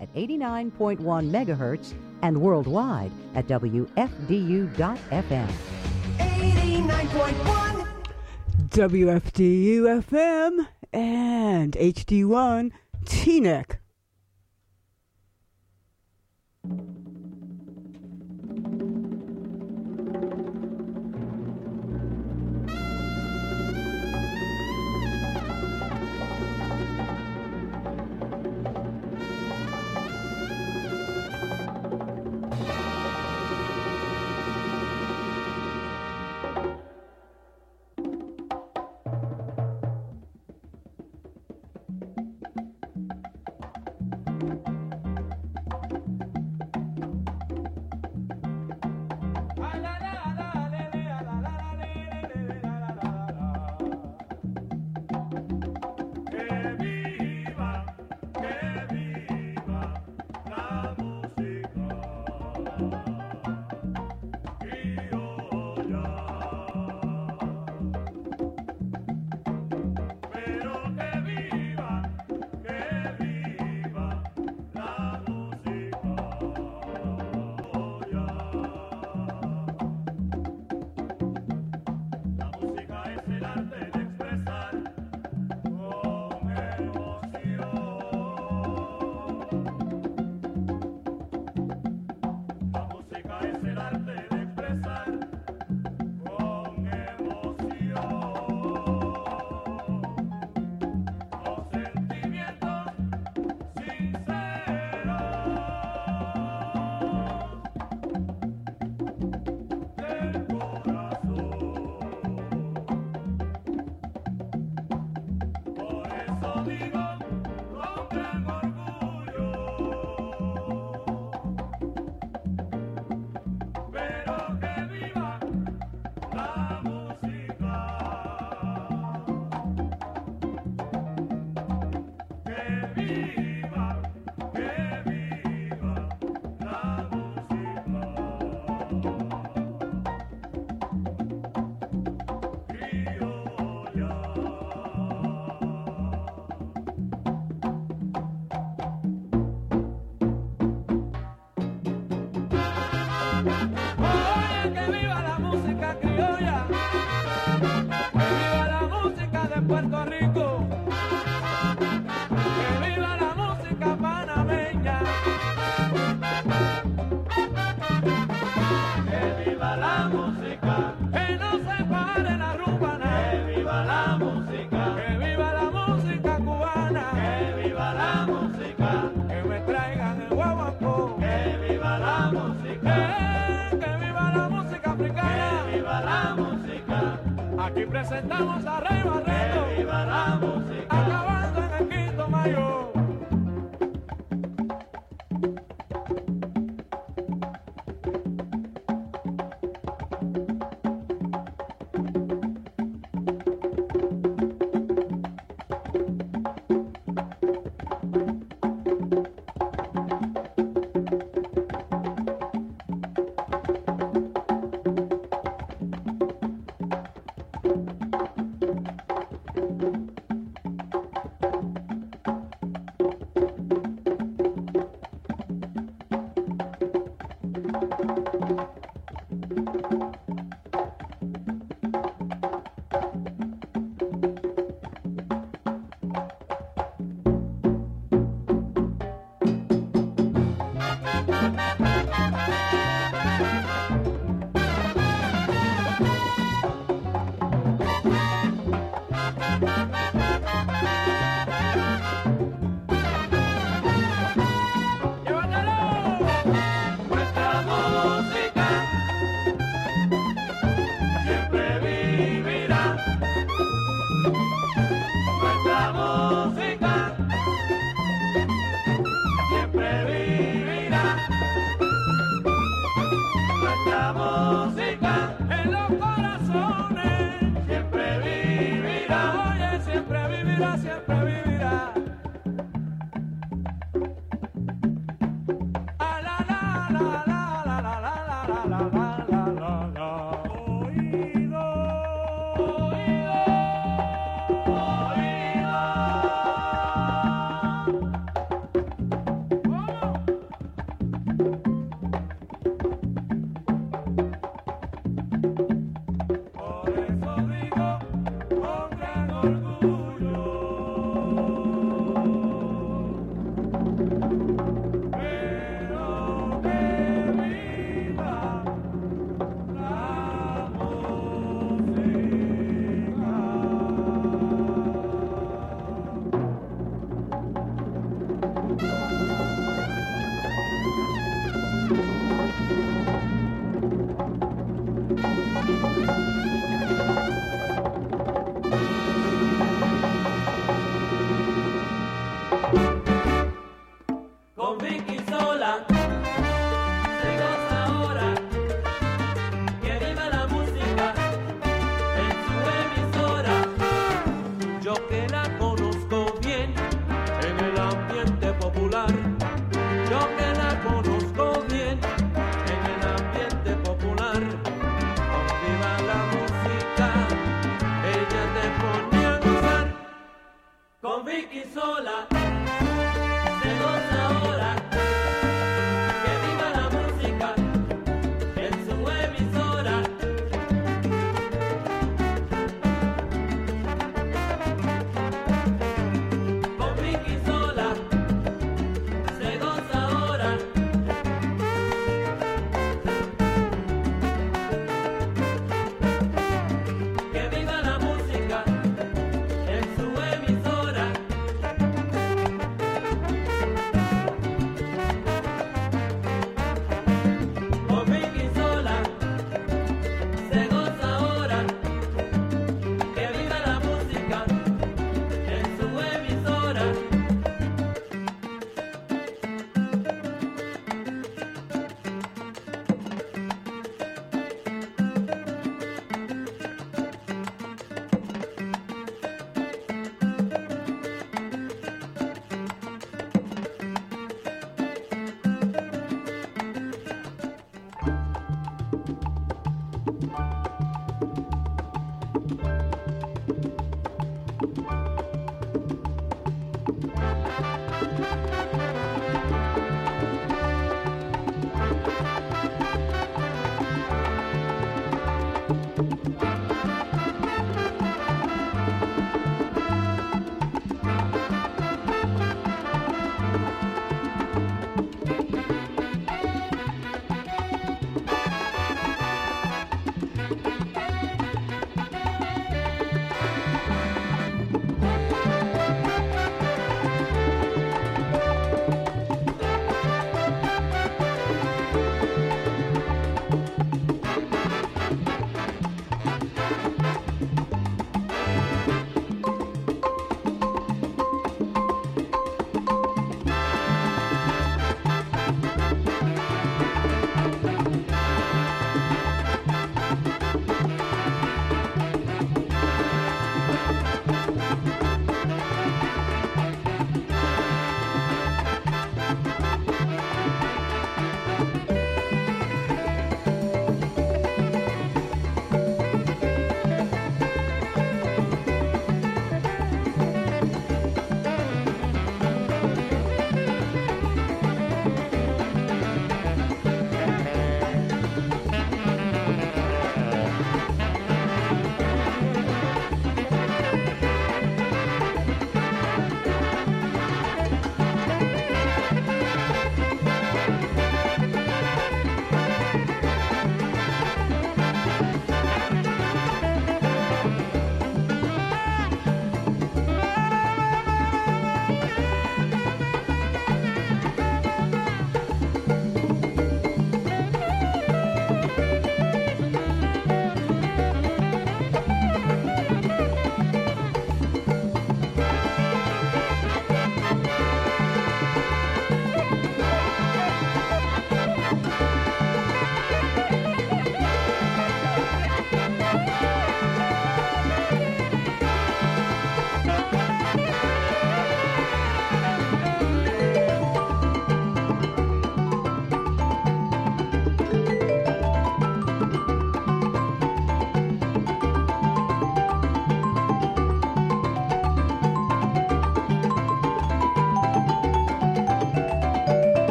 at 89.1 megahertz and worldwide at WFDU.FM. 89.1 WFDU FM and HD1 TNEC.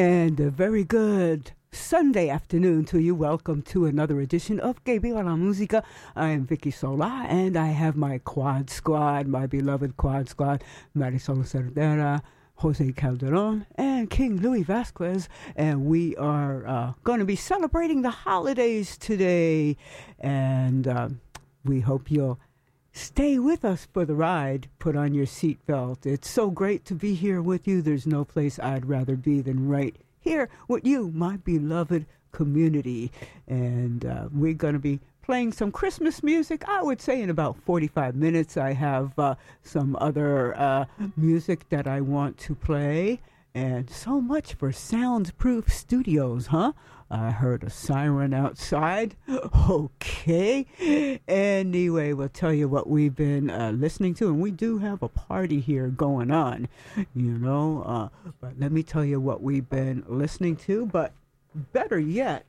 And a very good Sunday afternoon to you. Welcome to another edition of Que la Música. I am Vicki Sola, and I have my quad squad, my beloved quad squad, Marisol Cerdera, Jose Calderon, and King Louis Vasquez. And we are uh, going to be celebrating the holidays today. And uh, we hope you'll Stay with us for the ride. Put on your seatbelt. It's so great to be here with you. There's no place I'd rather be than right here with you, my beloved community. And uh, we're going to be playing some Christmas music. I would say in about 45 minutes, I have uh, some other uh, music that I want to play. And so much for Soundproof Studios, huh? I heard a siren outside. Okay. Anyway, we'll tell you what we've been uh, listening to, and we do have a party here going on, you know. Uh, but let me tell you what we've been listening to. But better yet,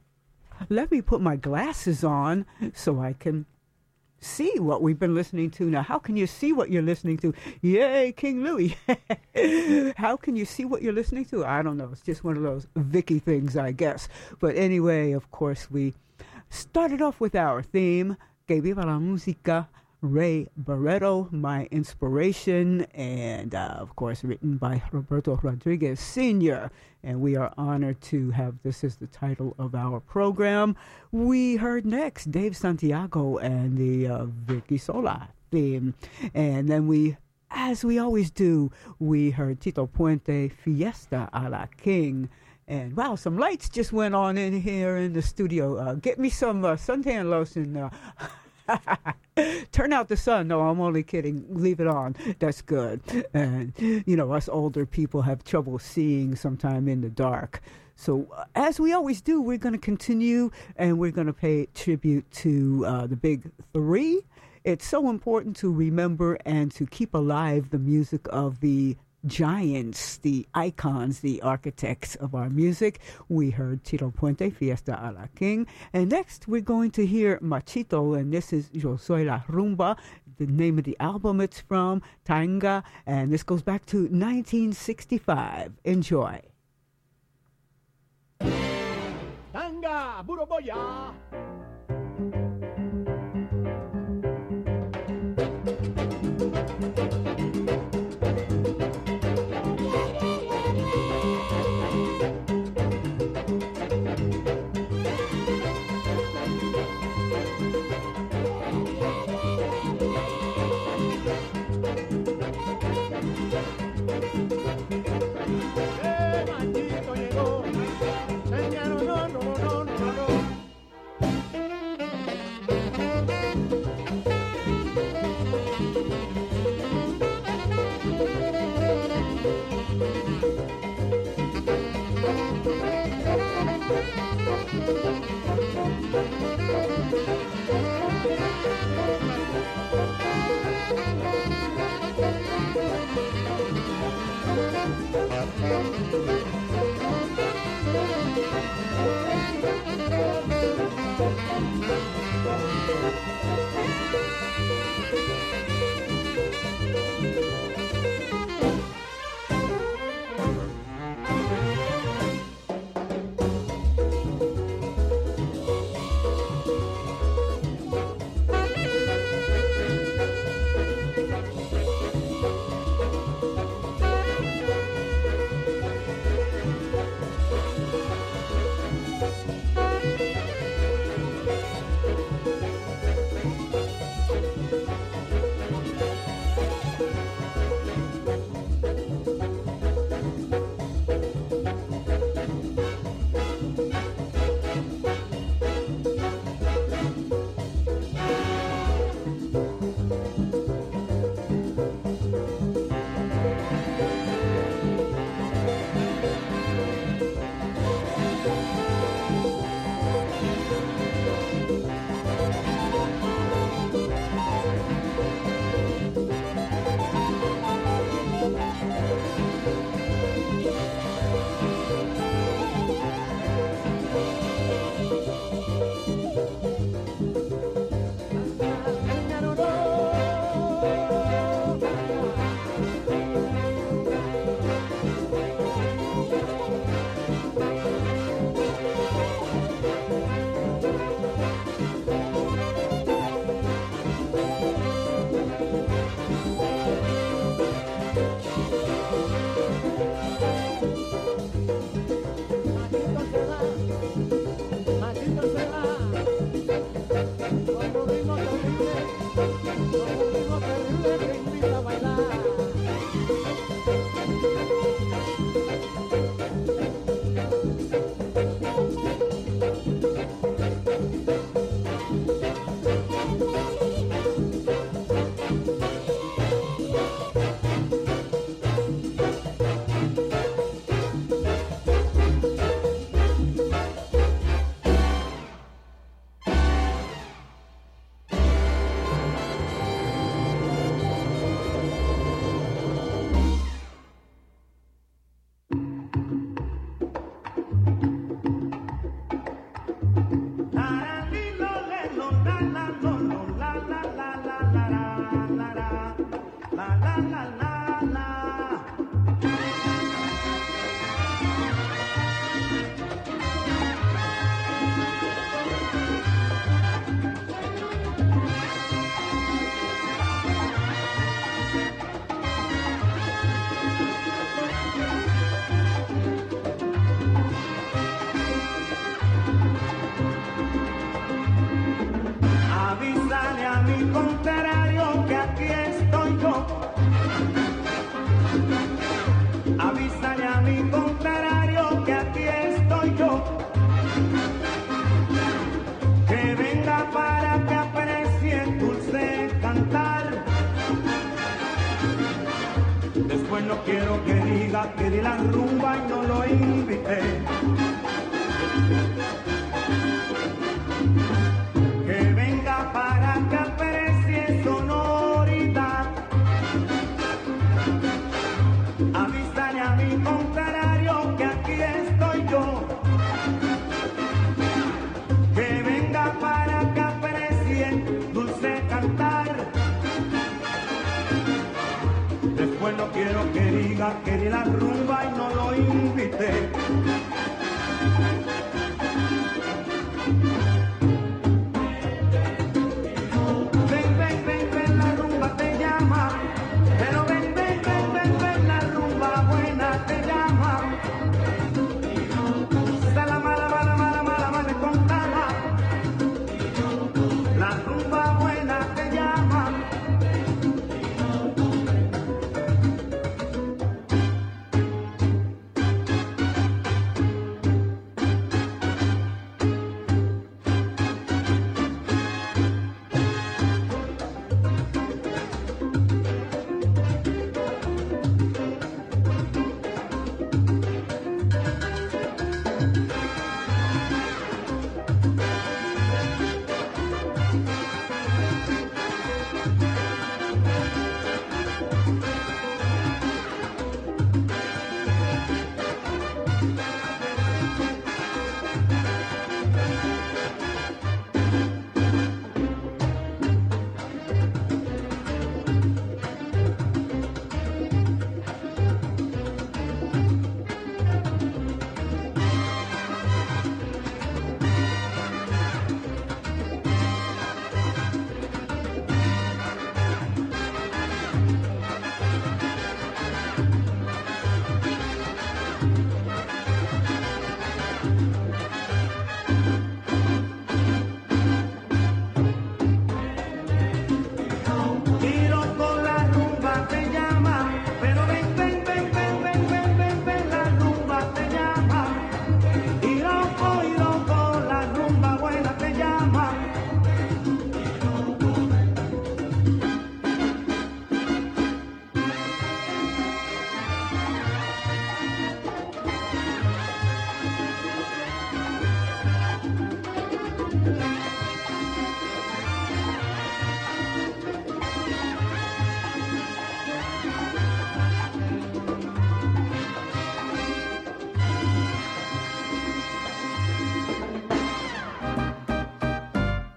let me put my glasses on so I can see what we've been listening to. Now, how can you see what you're listening to? Yay, King Louis. how can you see what you're listening to? I don't know. It's just one of those Vicki things, I guess. But anyway, of course, we started off with our theme, Que Viva la Música. Ray Barretto, my inspiration, and uh, of course, written by Roberto Rodriguez Sr. And we are honored to have this as the title of our program. We heard next Dave Santiago and the uh, Vicki Sola theme. And then we as we always do, we heard Tito Puente Fiesta a la King. And wow, some lights just went on in here in the studio. Uh, get me some uh, suntan lotion. Uh, Turn out the sun. No, I'm only kidding. Leave it on. That's good. And, you know, us older people have trouble seeing sometime in the dark. So, uh, as we always do, we're going to continue and we're going to pay tribute to uh, the big three. It's so important to remember and to keep alive the music of the giants, the icons, the architects of our music. We heard Tito Puente, Fiesta a la King. And next, we're going to hear Machito, and this is Yo Soy La Rumba, the name of the album it's from, Tanga, and this goes back to 1965. Enjoy. Tanga, Buroboya.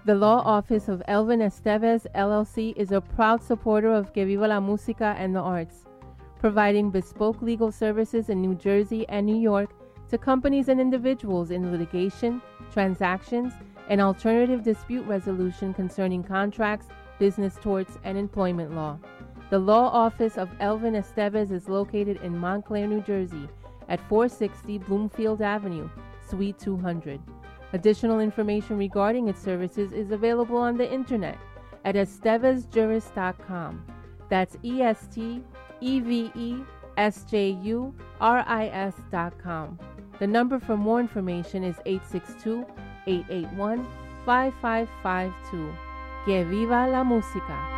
The law office of Elvin Esteves LLC is a proud supporter of Que Viva la Música and the arts, providing bespoke legal services in New Jersey and New York to companies and individuals in litigation, transactions, and alternative dispute resolution concerning contracts, business torts, and employment law. The law office of Elvin Esteves is located in Montclair, New Jersey at 460 Bloomfield Avenue, Suite 200. Additional information regarding its services is available on the internet at estevesjuris.com. That's E S T E V E S J U R I S.com. The number for more information is 862 881 5552. Que viva la música!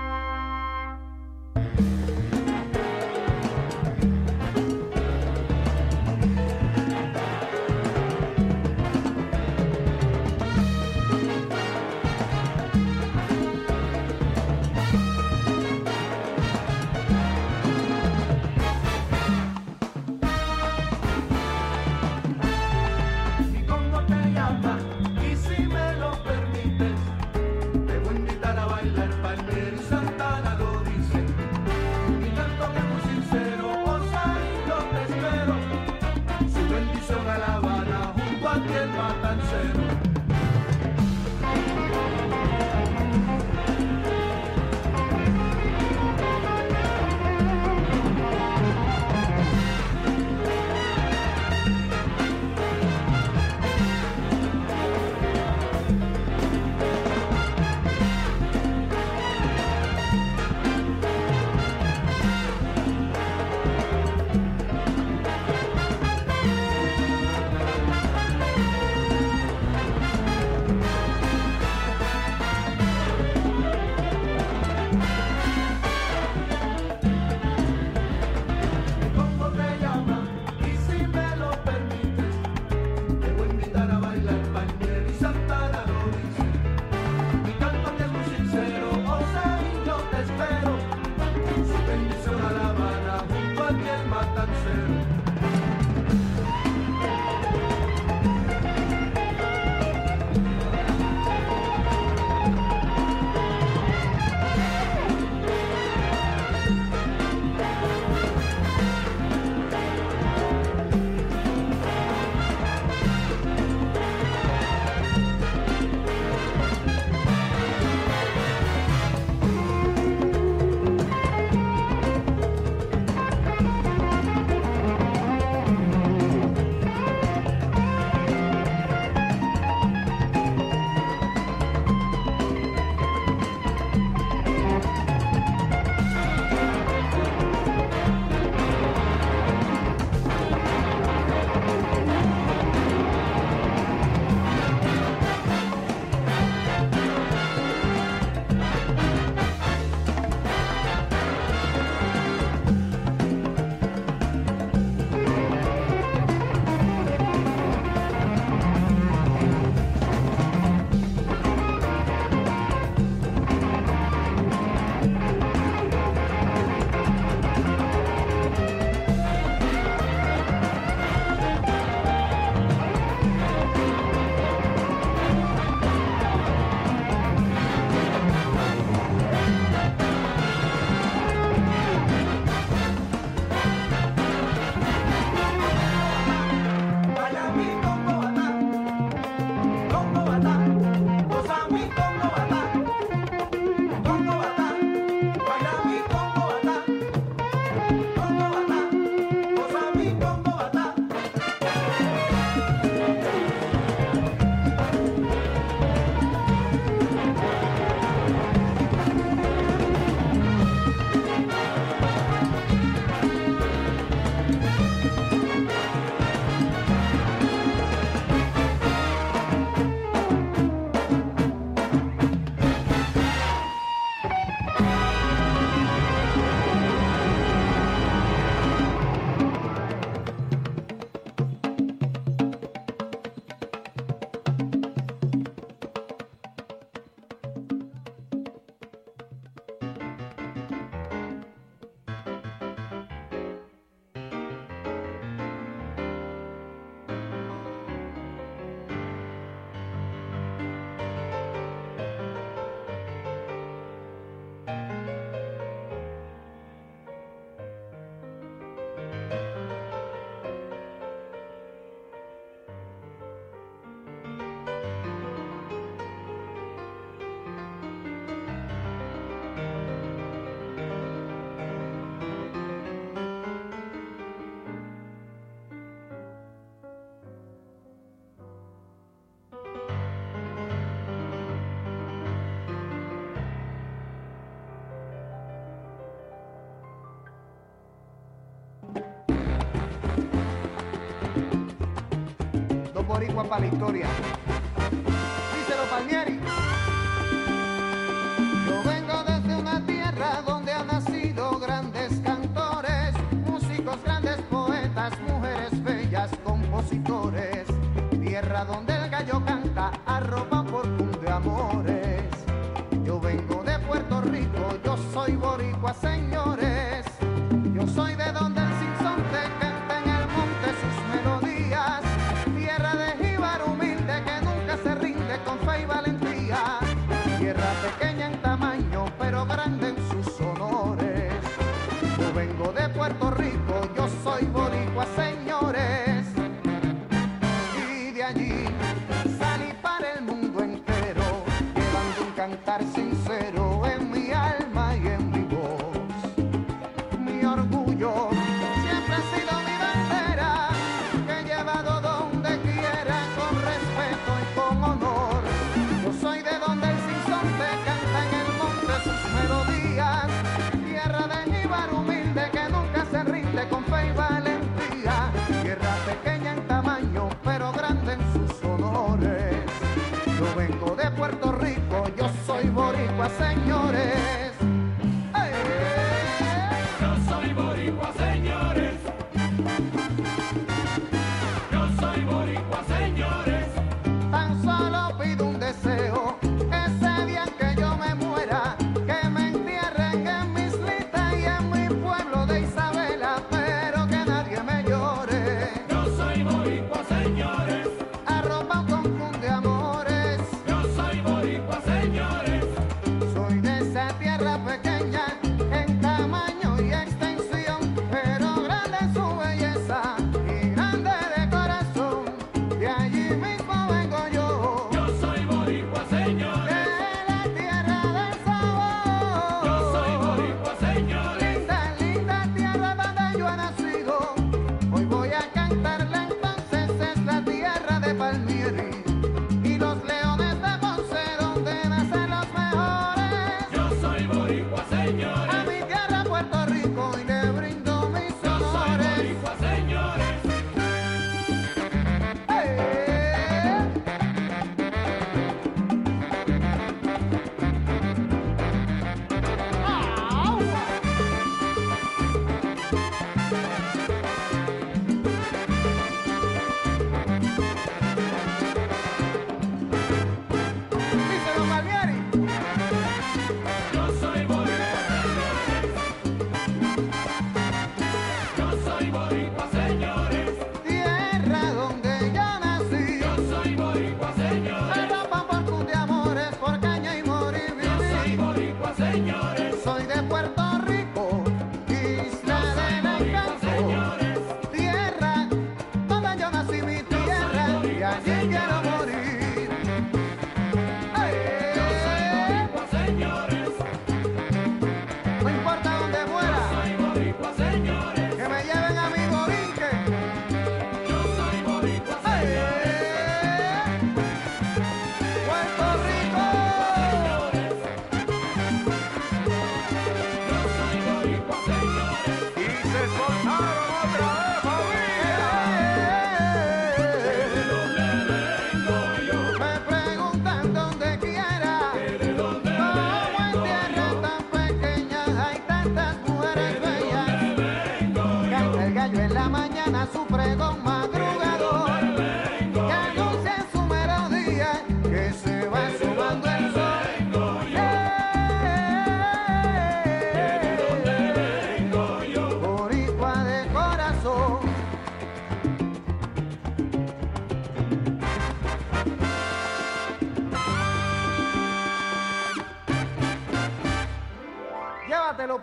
para la historia.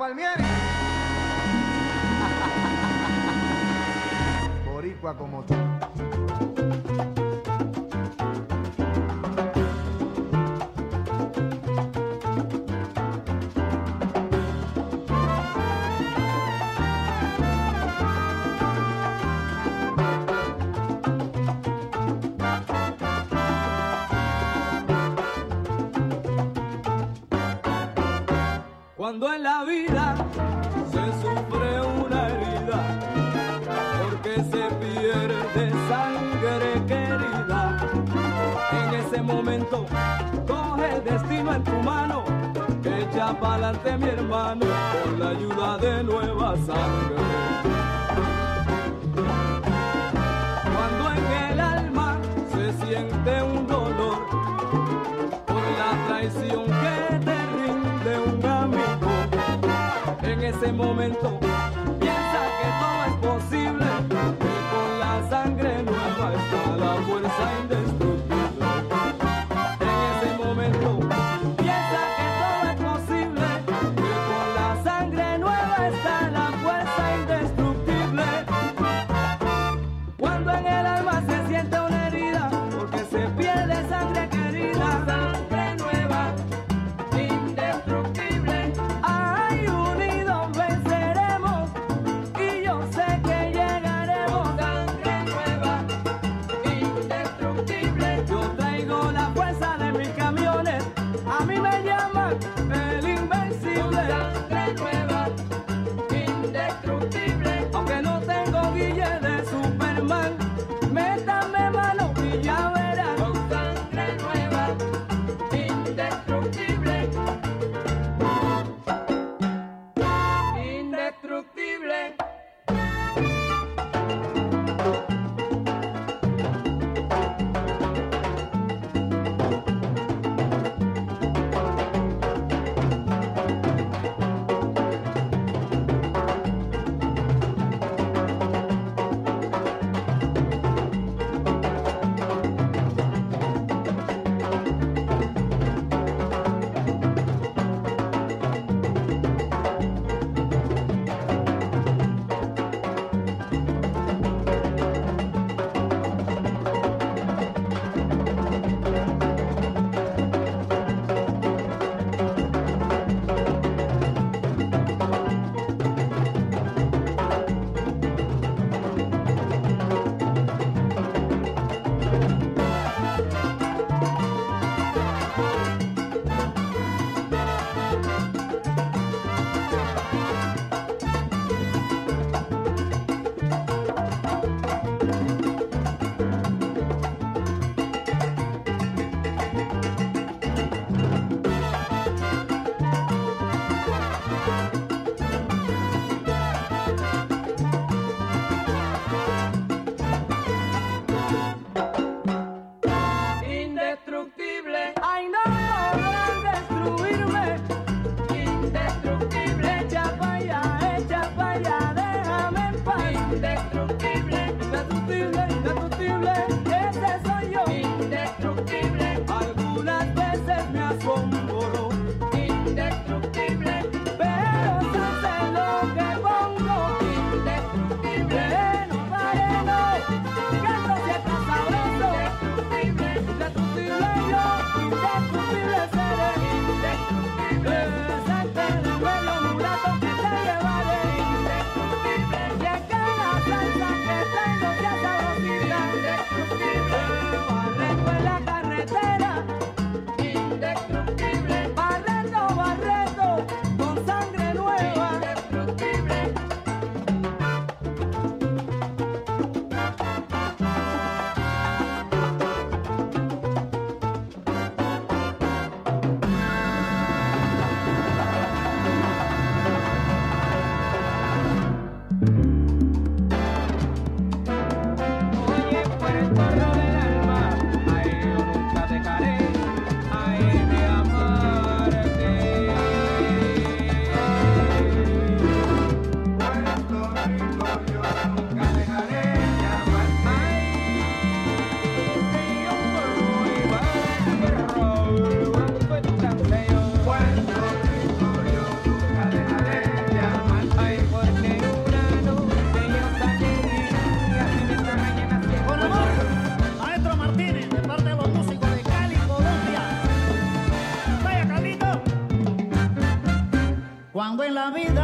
Palmieri. Boricua como tú. cuando en la momento, coge el destino en tu mano, que echa pa'lante mi hermano, con la ayuda de nueva sangre. Cuando en el alma se siente un dolor, por la traición que te rinde un amigo, en ese momento, la vida.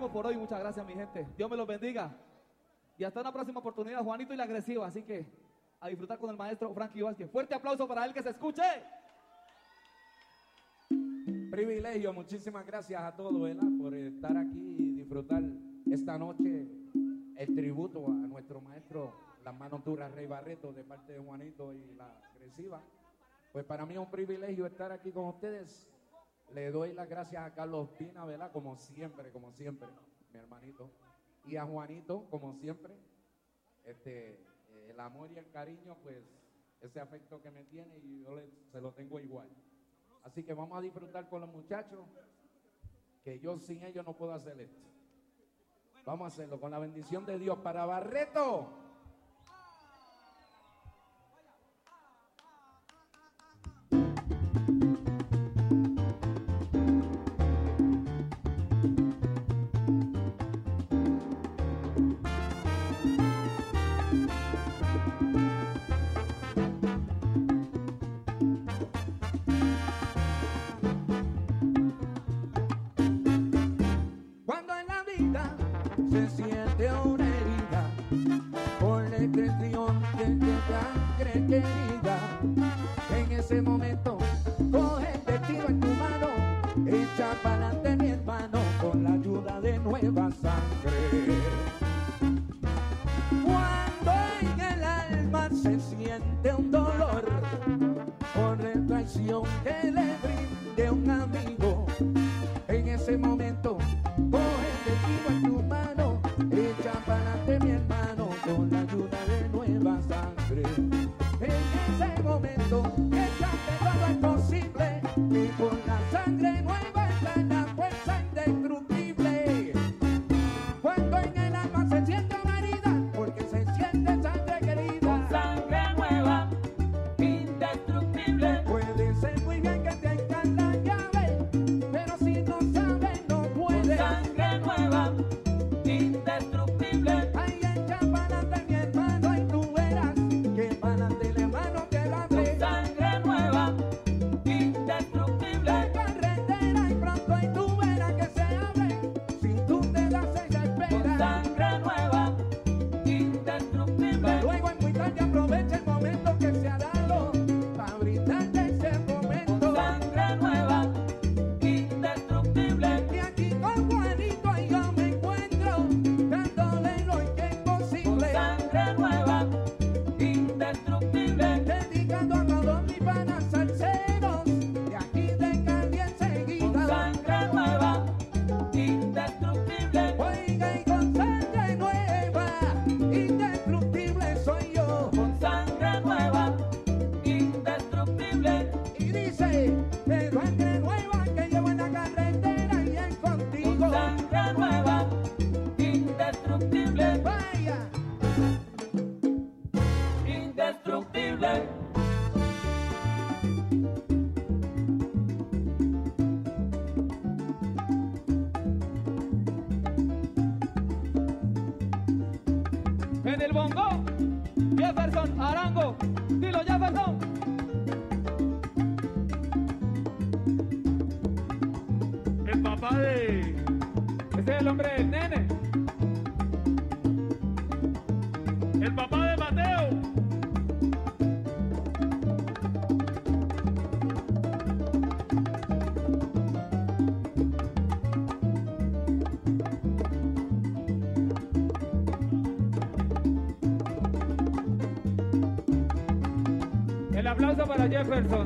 Por hoy. Muchas gracias, mi gente. Dios me los bendiga. Y hasta una próxima oportunidad, Juanito y la agresiva. Así que a disfrutar con el maestro Frankie Vázquez. Fuerte aplauso para él que se escuche. Privilegio, muchísimas gracias a todos, ¿verdad? Por estar aquí y disfrutar esta noche el tributo a nuestro maestro, las manos duras, Rey Barreto, de parte de Juanito y la agresiva. Pues para mí es un privilegio estar aquí con ustedes. Le doy las gracias a Carlos Pina, ¿verdad? Como siempre, como siempre, mi hermanito. Y a Juanito, como siempre. Este, eh, el amor y el cariño, pues, ese afecto que me tiene y yo le- se lo tengo igual. Así que vamos a disfrutar con los muchachos, que yo sin ellos no puedo hacer esto. Vamos a hacerlo con la bendición de Dios para Barreto. Jefferson,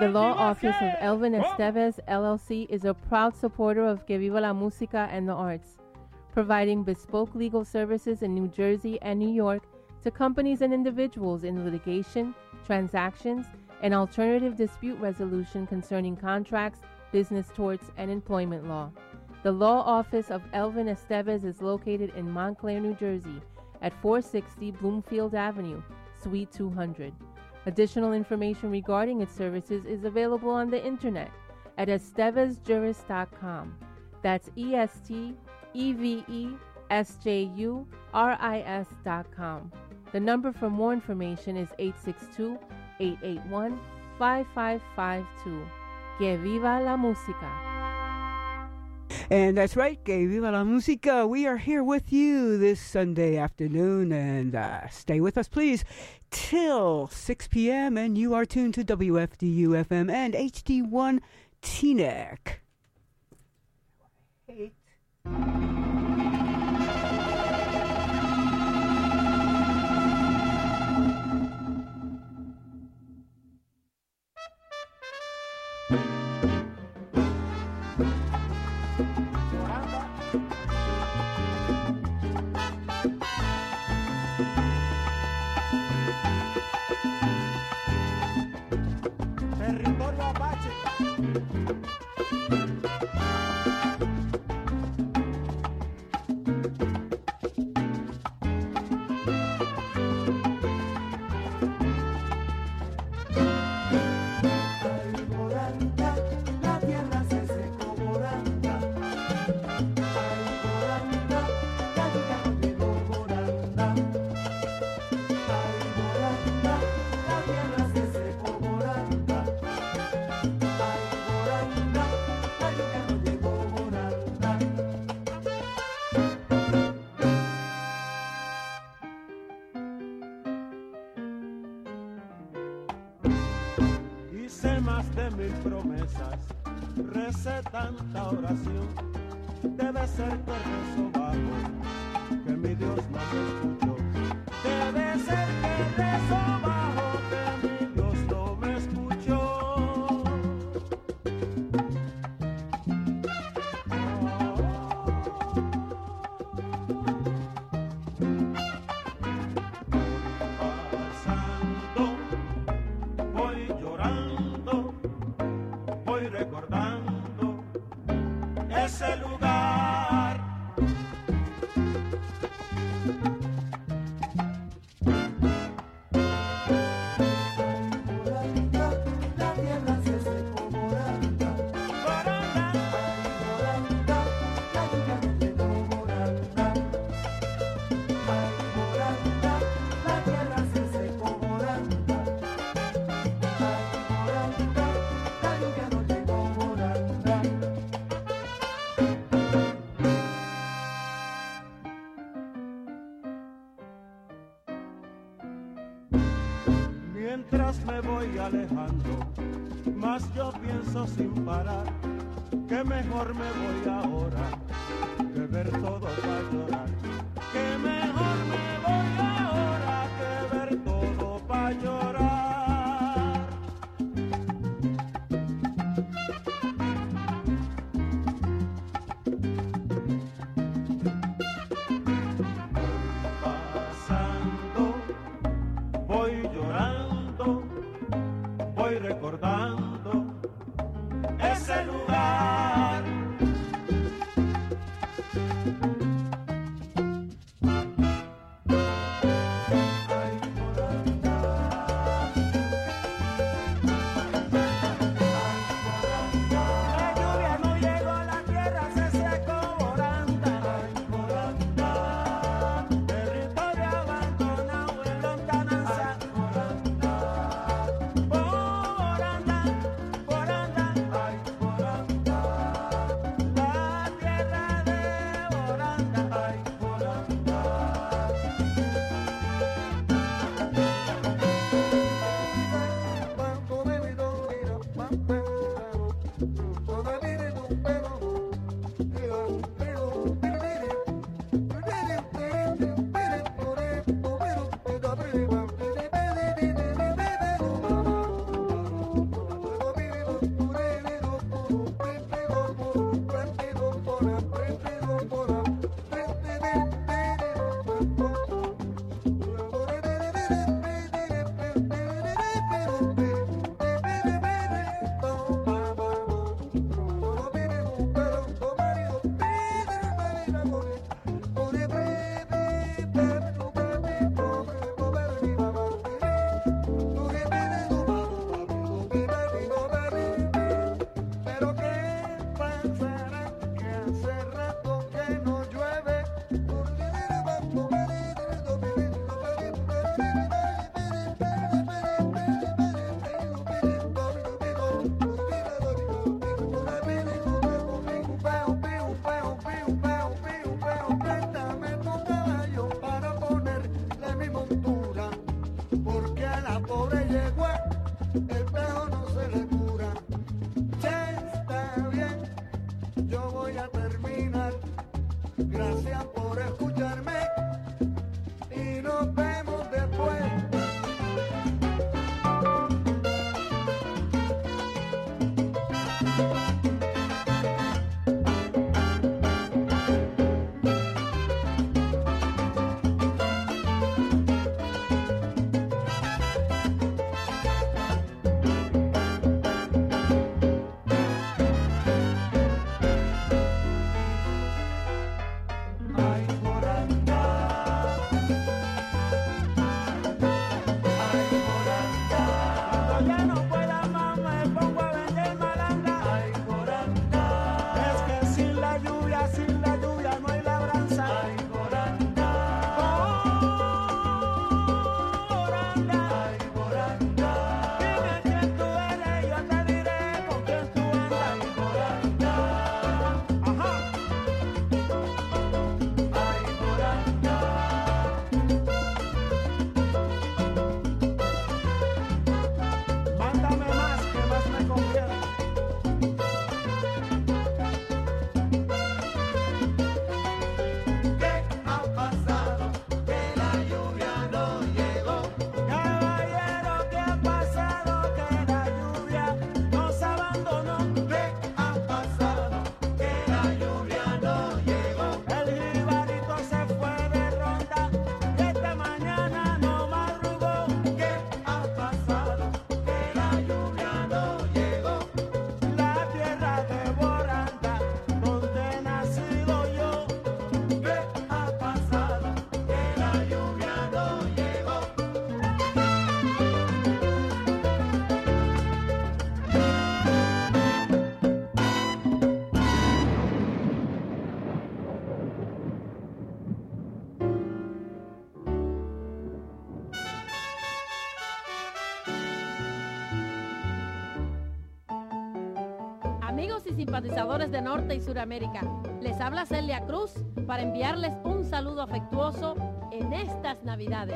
The Law Office of Elvin Esteves LLC is a proud supporter of Que Viva la Música and the Arts, providing bespoke legal services in New Jersey and New York to companies and individuals in litigation, transactions, and alternative dispute resolution concerning contracts, business torts, and employment law. The Law Office of Elvin Esteves is located in Montclair, New Jersey at 460 Bloomfield Avenue, Suite 200. Additional information regarding its services is available on the internet at estevesjuris.com. That's E S T E V E S J U R I S.com. The number for more information is 862 881 5552. Que viva la música! And that's right, que viva la música. We are here with you this Sunday afternoon, and uh, stay with us, please, till 6 p.m. And you are tuned to WFDU FM and HD1 TNEC. Territorio voy alejando, más yo pienso sin parar, que mejor me voy ahora, de Norte y Suramérica. Les habla Celia Cruz para enviarles un saludo afectuoso en estas Navidades.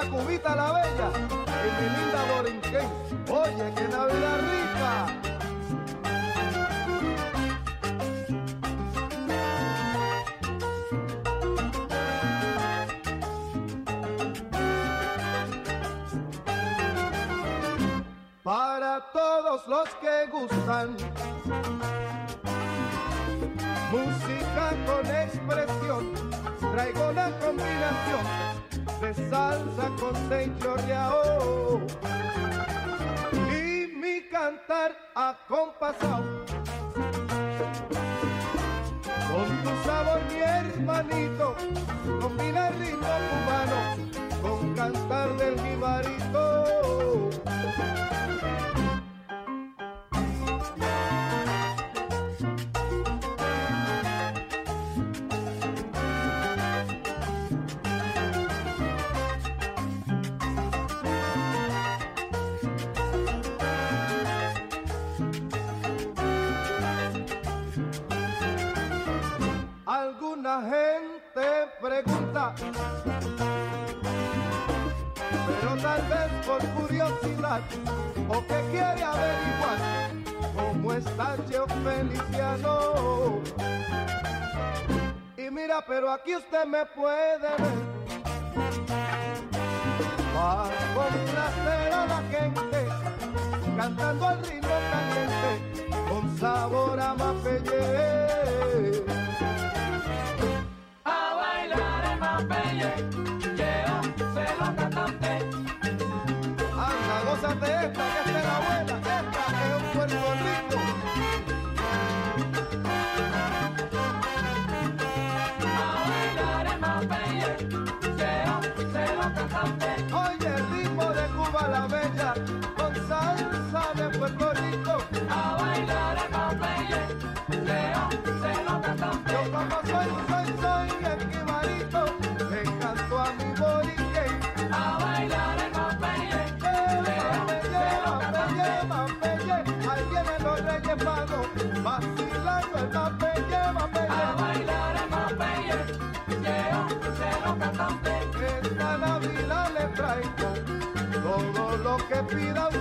la cubita la bella y mi linda Dorinquén. Oye, que Navidad rica. Para todos los que gustan, música con expresión, traigo la combinación o que quiere averiguar cómo está Cheo Feliciano. Y mira, pero aquí usted me puede ver. Para complacer a la gente, cantando al ritmo olvidado.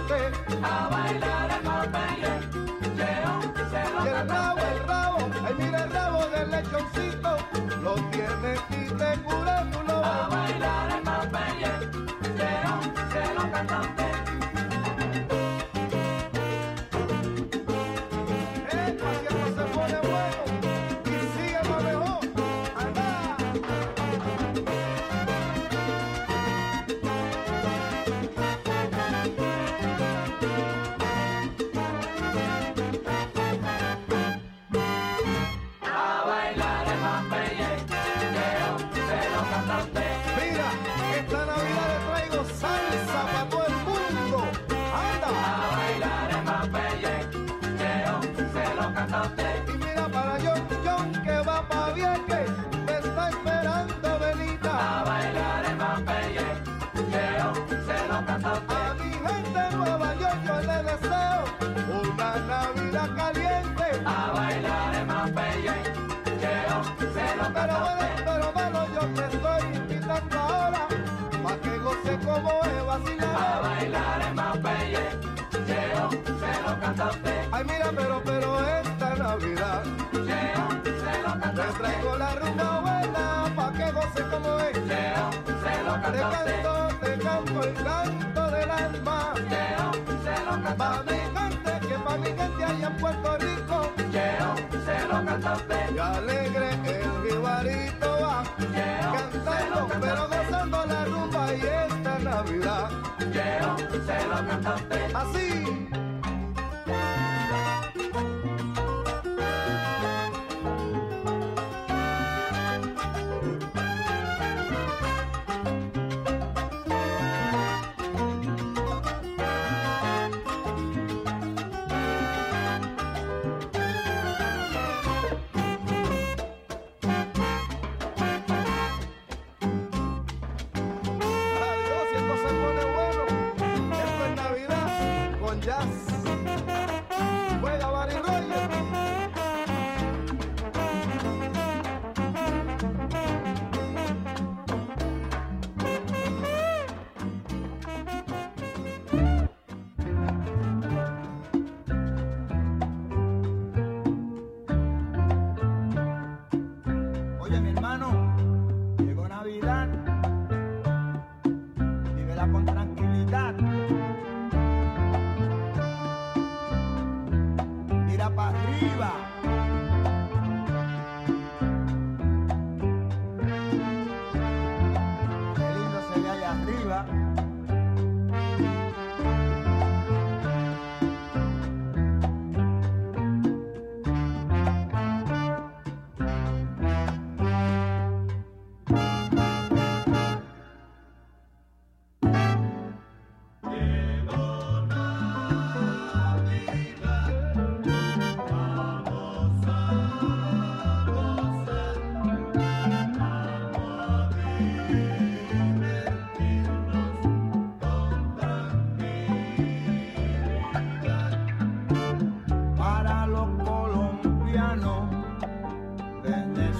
alma. Cheo, se lo canta mi gente, que pa' mi gente allá en Puerto Rico. Cheo, se lo canta Y alegre el jibarito va. Cheo, cantando, pero gozando la rumba y esta Navidad. Cheo, se lo canta Así. just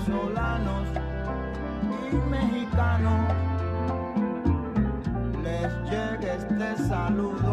venezolanos y mexicanos. Les llega este saludo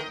Que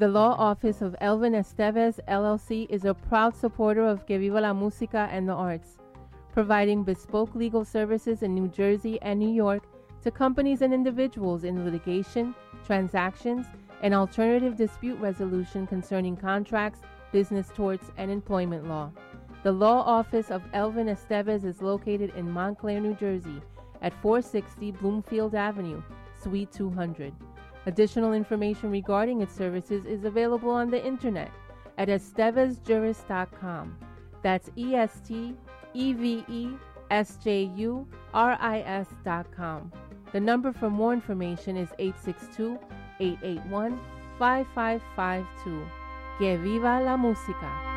The law office of Elvin Esteves LLC is a proud supporter of Que Viva la Música and the arts, providing bespoke legal services in New Jersey and New York to companies and individuals in litigation, transactions, and alternative dispute resolution concerning contracts, business torts, and employment law. The law office of Elvin Esteves is located in Montclair, New Jersey at 460 Bloomfield Avenue, Suite 200. Additional information regarding its services is available on the internet at estevesjuris.com. That's E S T E V E S J U R I S.com. The number for more information is 862 881 5552. Que viva la música!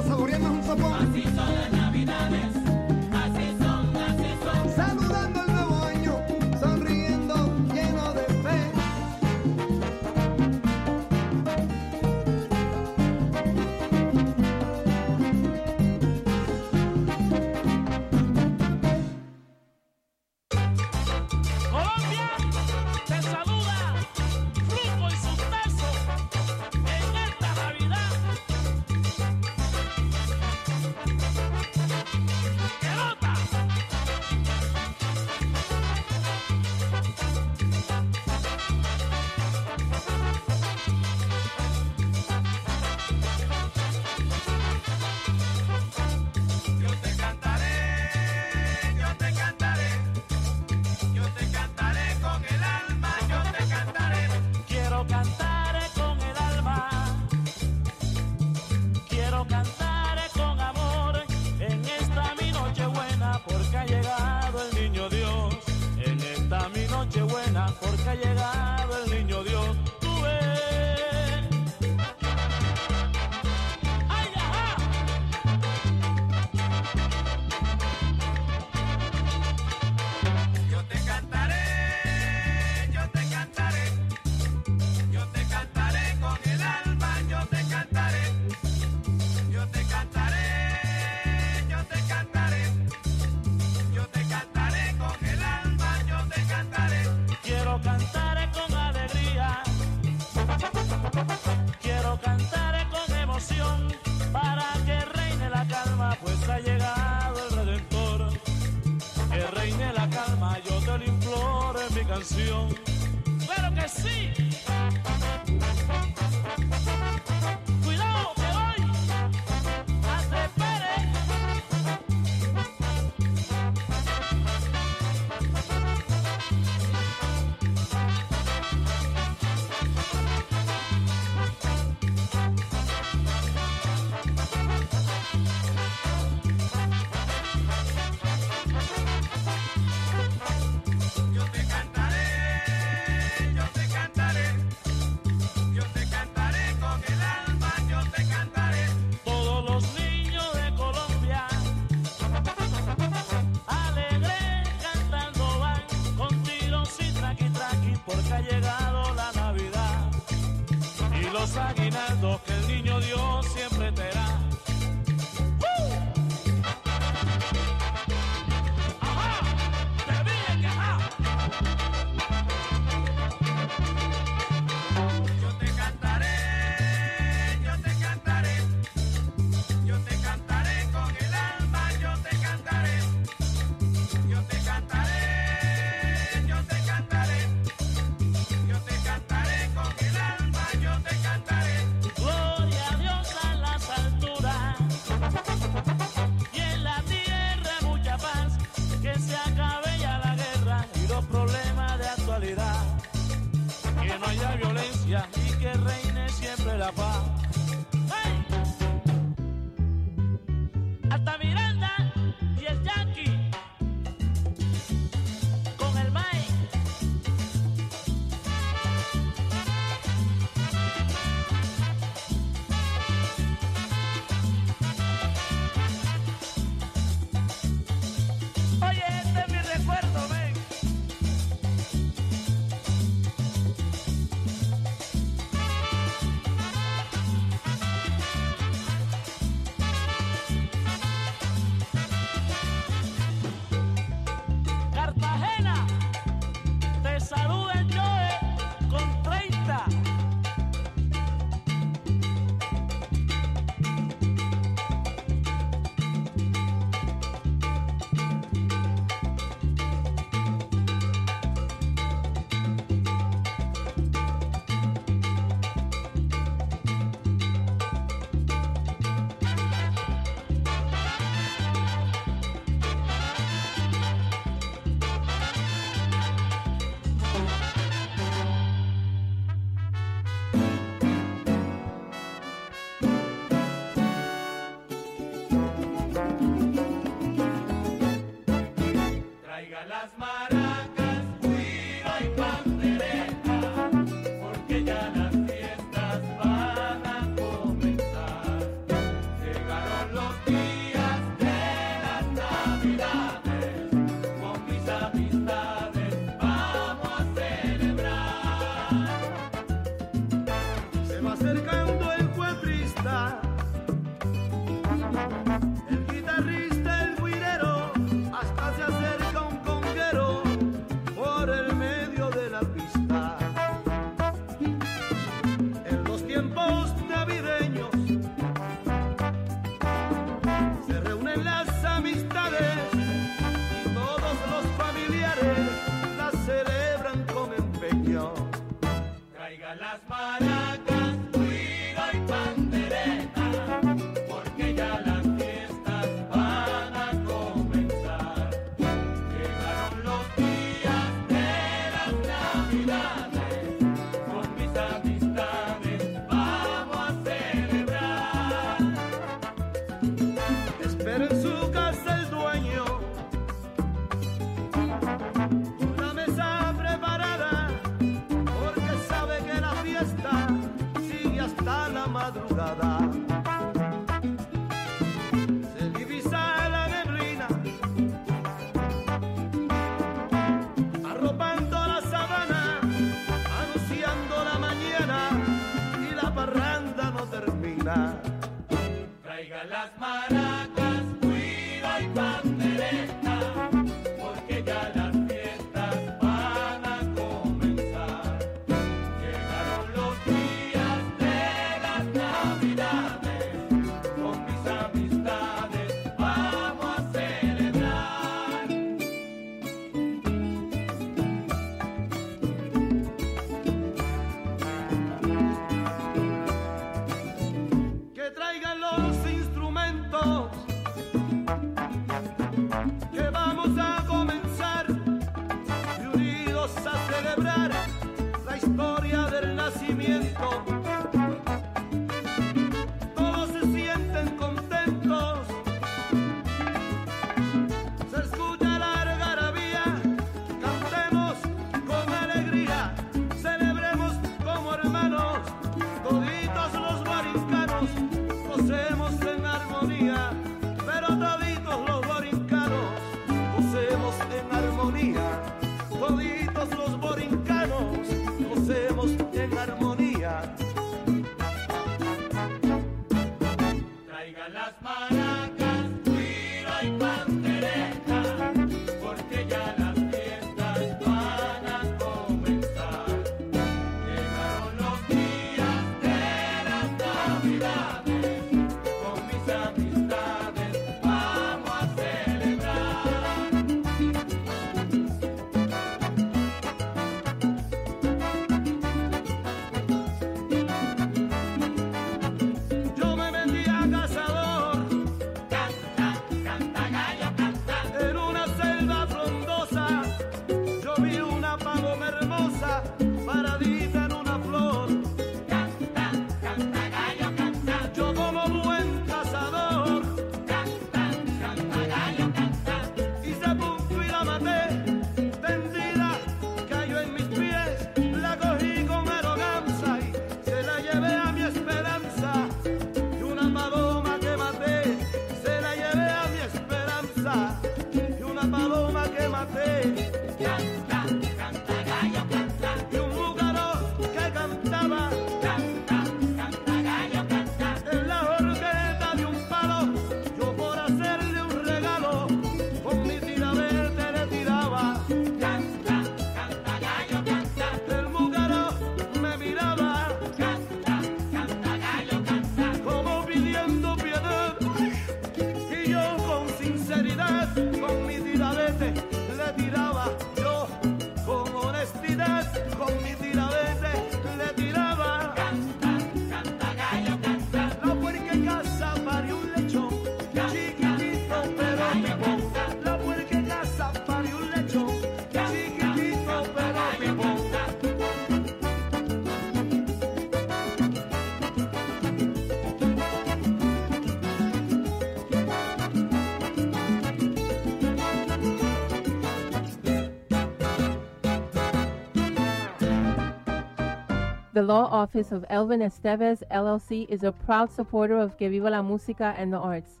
The law office of Elvin Esteves LLC is a proud supporter of Que Viva la Música and the arts,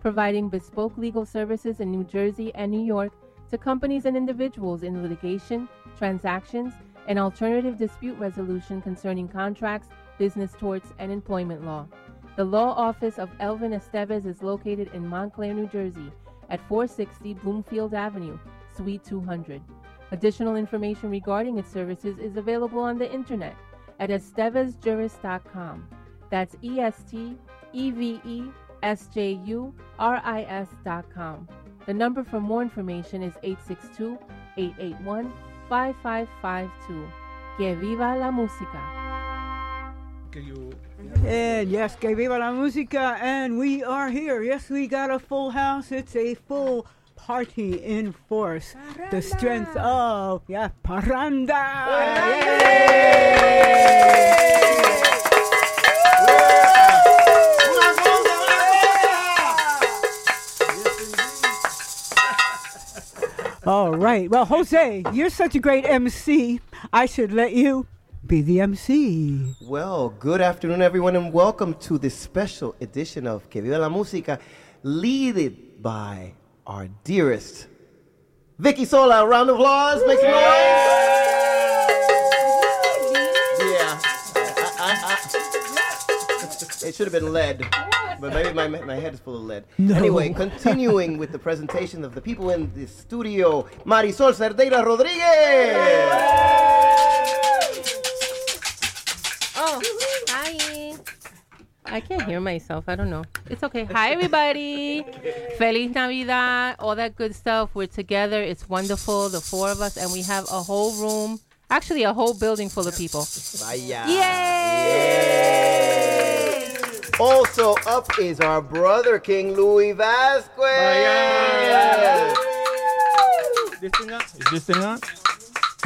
providing bespoke legal services in New Jersey and New York to companies and individuals in litigation, transactions, and alternative dispute resolution concerning contracts, business torts, and employment law. The law office of Elvin Esteves is located in Montclair, New Jersey at 460 Bloomfield Avenue, Suite 200. Additional information regarding its services is available on the internet at estevesjuris.com. That's E S T E V E S J U R I S.com. The number for more information is 862 881 5552. Que viva la música! And yes, que viva la música, and we are here. Yes, we got a full house. It's a full party in force. The strength of, yeah, parranda. All right. Well, Jose, you're such a great MC. I should let you be the MC. Well, good afternoon, everyone, and welcome to this special edition of Que Viva la Música, leaded by our dearest Vicki Sola. A round of applause. Make some noise. Yeah. I- I- I- it should have been lead, but maybe my, my head is full of lead. No. Anyway, continuing with the presentation of the people in the studio, Marisol Cerdeira Rodriguez. I can't hear myself. I don't know. It's okay. Hi, everybody. Feliz Navidad. All that good stuff. We're together. It's wonderful. The four of us, and we have a whole room. Actually, a whole building full of people. Vaya. Yay! Also up is our brother King Louis Vasquez. This thing on? Is this thing on?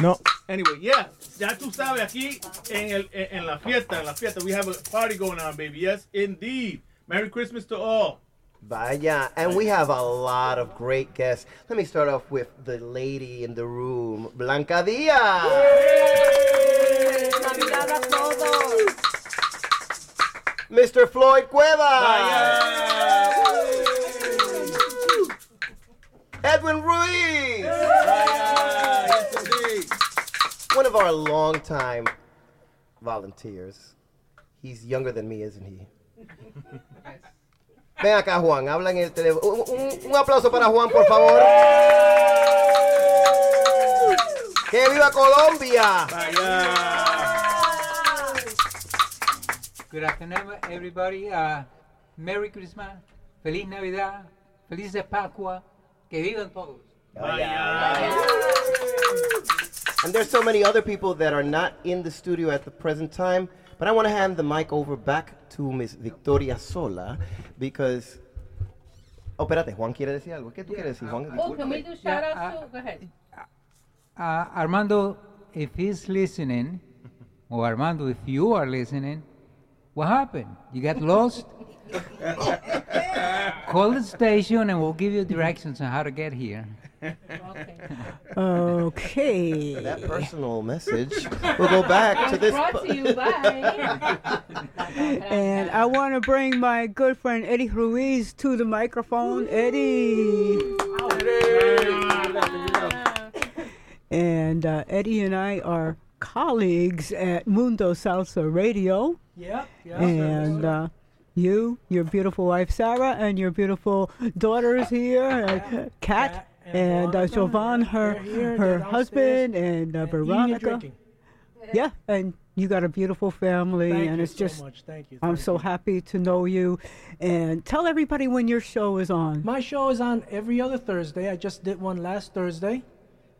No. Anyway, yeah. Ya tú sabes, aquí en, el, en en la fiesta, en la fiesta, we have a party going on, baby. Yes, indeed. Merry Christmas to all. Vaya, and we have a lot of great guests. Let me start off with the lady in the room, Blanca Diaz. Navidad a todos. Mr. Floyd Cueva. Edwin Ruiz. One of our longtime volunteers. He's younger than me, isn't he? Ven acá, Juan, habla en el teléfono. Un, un- un aplauso para Juan, por favor. ¡Que viva Colombia! Good afternoon, everybody. Uh, Merry Christmas, Feliz Navidad, Feliz de Pascua, que vivan todos. And there's so many other people that are not in the studio at the present time, but I want to hand the mic over back to Miss Victoria Sola because. Oh, espérate, Juan quiere decir algo. ¿Qué tú quieres decir, Juan? Oh, can we do shout Yeah, outs too? Go ahead. Uh, Armando, if he's listening, or Armando, if you are listening, what happened? You got lost? Call the station and we'll give you directions on how to get here. Okay. That personal message. We'll go back to this. Brought to you by. And I want to bring my good friend Eddie Ruiz to the microphone. Eddie. And uh, Eddie and I are colleagues at Mundo Salsa Radio. Yeah, yeah. And uh, you, your beautiful wife Sarah, and your beautiful daughters here, uh, Kat and uh, her her husband, and uh, eating and Veronica. Yeah, and you got a beautiful family, Thank you and it's so just much. Thank you, I'm thank so happy to know you, and tell everybody when your show is on. My show is on every other Thursday. I just did one last Thursday,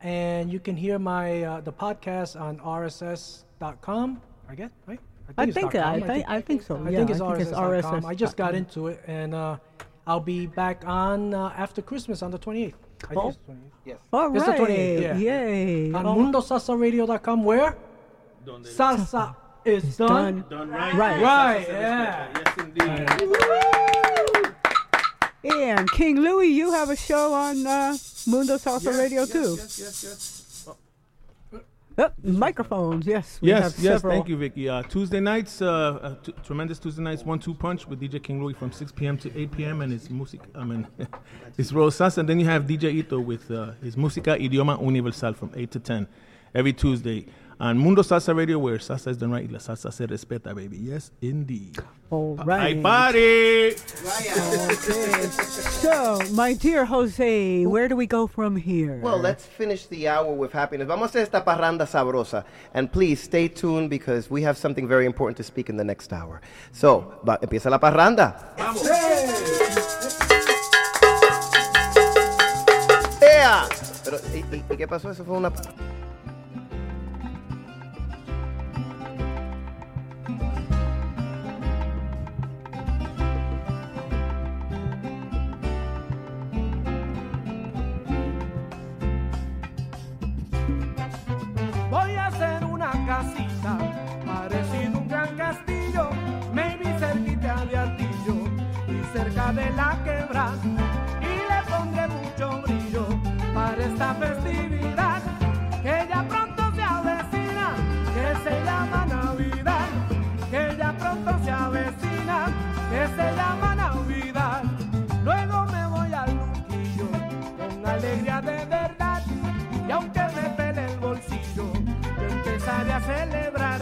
and you can hear my uh, the podcast on RSS.com. I guess right. I it's think dot I com. think I think so. I yeah, think it's I think RSS.com. I just got into it, and uh, I'll be back on uh, after Christmas on the 28th. I think Oh. it's the 28th. Yes. All It's the right. 28th. Yeah. Yay. On Oh. MundoSalsaRadio.com, where salsa is done. done Done right. Right. Right, Yeah. Yes, indeed. And King Louis, you have a show on uh, Mundo Salsa Yes, Radio yes, too. Yes, yes, yes. Oh, microphones, yes. We Yes, yes, several. thank you, Vicki. Uh, Tuesday nights, uh, uh, t- tremendous Tuesday nights, one-two punch with DJ King Louis from 6 p.m. to 8 p.m. and his music, I mean, his rosas, and then you have DJ Ito with uh, his música idioma universal from 8 to 10 every Tuesday on Mundo Salsa Radio, where salsa is done right y la salsa se respeta, baby. Yes, indeed. All right. Hay right. party! So, my dear Jose, where do we go from here? Well, let's finish the hour with happiness. Vamos a esta parranda sabrosa. And please stay tuned because we have something very important to speak in the next hour. So, va, empieza la parranda. ¡Ea! Pero, ¿y, y- y qué pasó? Eso fue una... de la quebrada y le pondré mucho brillo para esta festividad que ya pronto se avecina, que se llama Navidad, que ya pronto se avecina, que se llama Navidad. Luego me voy al Luquillo con alegría de verdad y aunque me pele el bolsillo, yo empezaré a celebrar.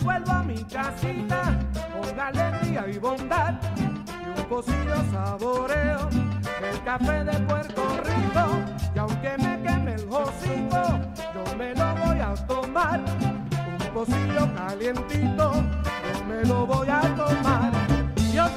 Vuelvo a mi casita con alegría y bondad y un pocillo saboreo del café de Puerto Rico. Y aunque me queme el hocico, yo me lo voy a tomar. Un pocillo calientito, yo me lo voy a tomar. Dios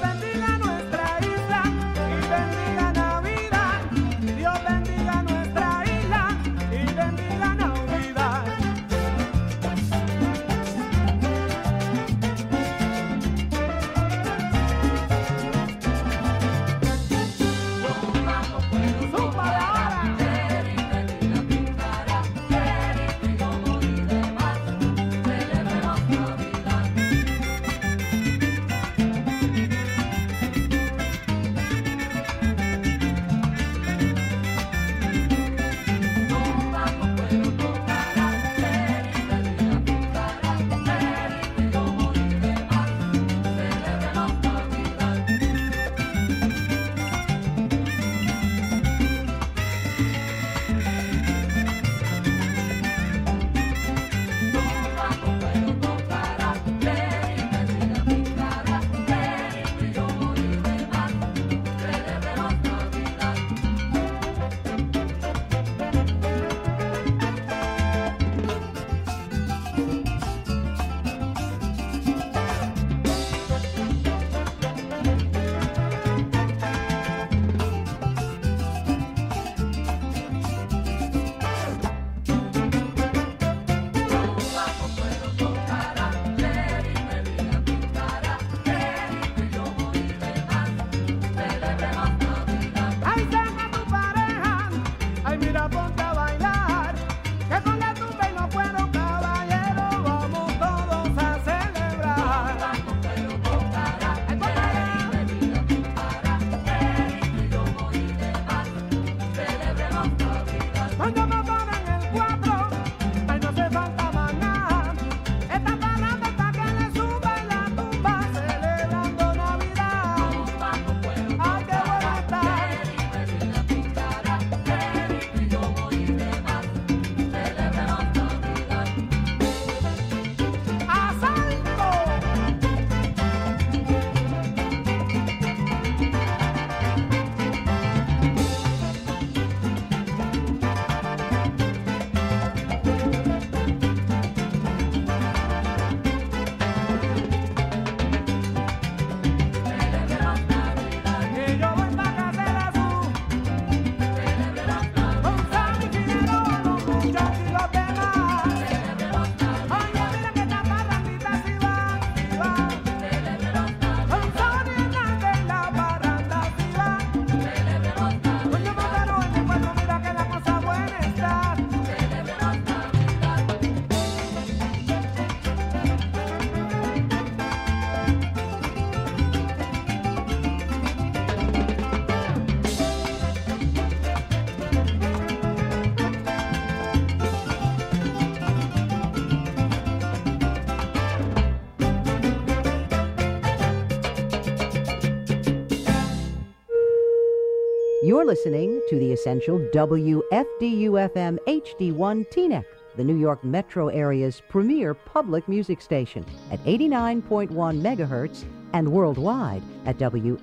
You're listening to the essential WFDU-FM HD1 Teaneck, the New York metro area's premier public music station at 89.1 megahertz and worldwide at WFDU.FM.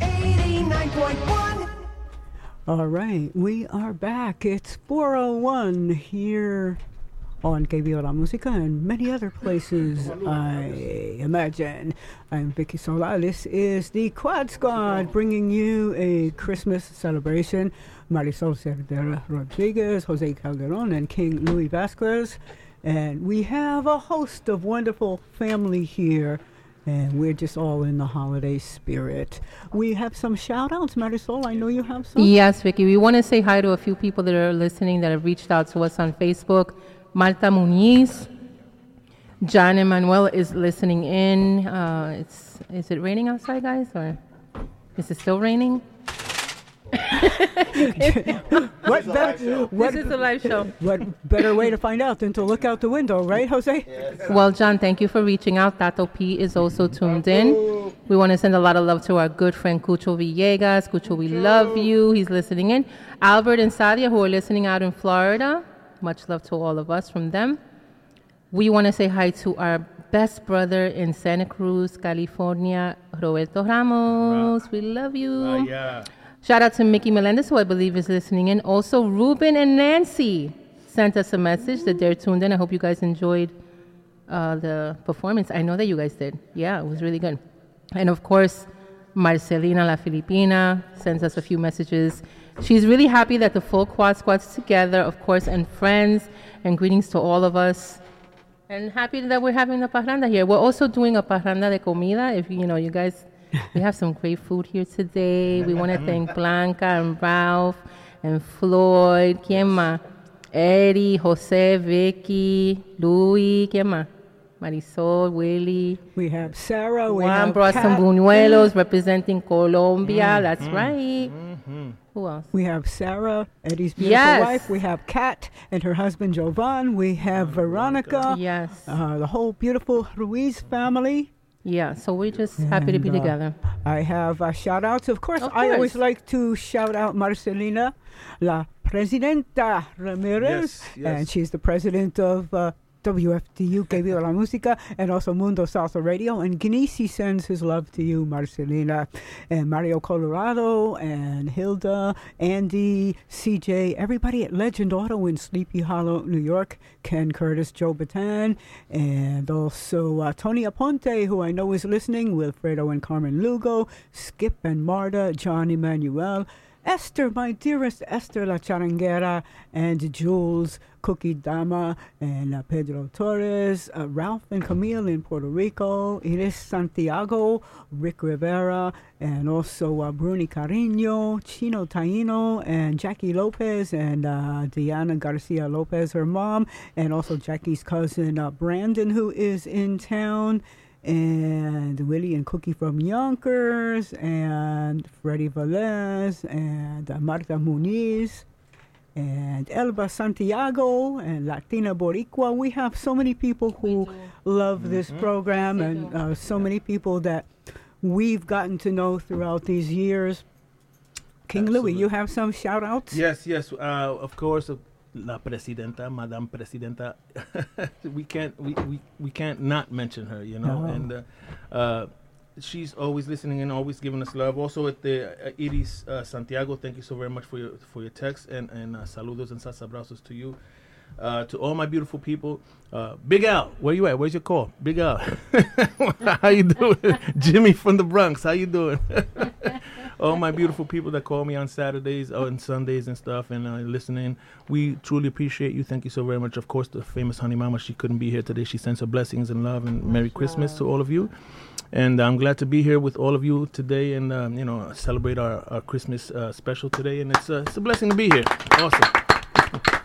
89.1 All right, we are back. It's 401 here on Que la Música and many other places, I imagine. I'm Vicki Sola. This is the Quad Squad bringing you a Christmas celebration. Marisol Cervera Rodriguez, Jose Calderon, and King Louis Vasquez. And we have a host of wonderful family here. And we're just all in the holiday spirit. We have some shout outs, Marisol. I know you have some. Yes, Vicki. We want to say hi to a few people that are listening that have reached out to us on Facebook. Marta Muniz, John Emanuel is listening in. Uh, it's is it raining outside, guys, or is it still raining? what better, This is a live show. What better way to find out than to look out the window, right, Jose? Well, John, thank you for reaching out. Tato P is also tuned in. We want to send a lot of love to our good friend Cucho Villegas. Cucho, we love you. He's listening in. Albert and Sadia, who are listening out in Florida. Much love to all of us from them. We want to say hi to our best brother in Santa Cruz, California, Roberto Ramos. We love you. Ah, yeah. Shout out to Mickey Melendez, who I believe is listening in. Also, Ruben and Nancy sent us a message that they're tuned in. I hope you guys enjoyed uh, the performance. I know that you guys did. Yeah, it was really good. And of course, Marcelina La Filipina sends us a few messages. She's really happy that the full quad squad's together, of course, and friends, and greetings to all of us. And happy that we're having a parranda here. We're also doing a parranda de comida. If you know, you guys, we have some great food here today. We want to thank Blanca and Ralph and Floyd. ¿Quién más? Eddie, Jose, Vicki, Louis. ¿Quién más? Marisol, Willie. We have Sarah. We Juan have brought some buñuelos representing Colombia. Mm, That's mm, right. Who else? We have Sarah, Eddie's beautiful Yes. wife. We have Kat and her husband Jovan. We have Veronica. Yes. Uh, the whole beautiful Ruiz family. Yeah, so we're just happy to be uh, together. I have uh, shout outs. Of course, Of I always like to shout out Marcelina, La Presidenta Ramirez. Yes, yes. And she's the president of uh, WFDU, Que Viva la Música, and also Mundo Salsa Radio. And Gnisi sends his love to you, Marcelina. And Mario Colorado, and Hilda, Andy, CJ, everybody at Legend Auto in Sleepy Hollow, New York. Ken Curtis, Joe Bataan, and also uh, Tony Aponte, who I know is listening, Wilfredo and Carmen Lugo, Skip and Marta, John Emmanuel. Esther, my dearest Esther La Charanguera, and Jules, Cookie Dama, and uh, Pedro Torres, uh, Ralph and Camille in Puerto Rico, Iris Santiago, Rick Rivera, and also uh, Bruni Carino, Chino Taino, and Jackie Lopez, and uh, Diana Garcia Lopez, her mom, and also Jackie's cousin uh, Brandon, who is in town and Willie and Cookie from Yonkers, and Freddie Velez, and Marta Muniz, and Elba Santiago, and Latina Boricua. We have so many people who love this program, and uh, so many people that we've gotten to know throughout these years. King Louis, you have some shout outs? Yes, yes. Uh, of course, uh, La Presidenta, Madame Presidenta. we can't, we, we, we can't not mention her, you know. No. And uh, uh, she's always listening and always giving us love. Also, at the uh, Iris uh, Santiago, thank you so very much for your for your text and and uh, saludos and abrazos to you. Uh, to all my beautiful people, uh, Big Al, where you at? Where's your call, Big Al? how you doing, Jimmy from the Bronx? How you doing? All my beautiful people that call me on Saturdays or on Sundays and stuff and uh, listening. We truly appreciate you. Thank you so very much. Of course, the famous Honey Mama, she couldn't be here today. She sends her blessings and love and Merry Christmas to all of you. And I'm glad to be here with all of you today and, um, you know, celebrate our, our Christmas uh, special today. And it's, uh, it's a blessing to be here. Awesome.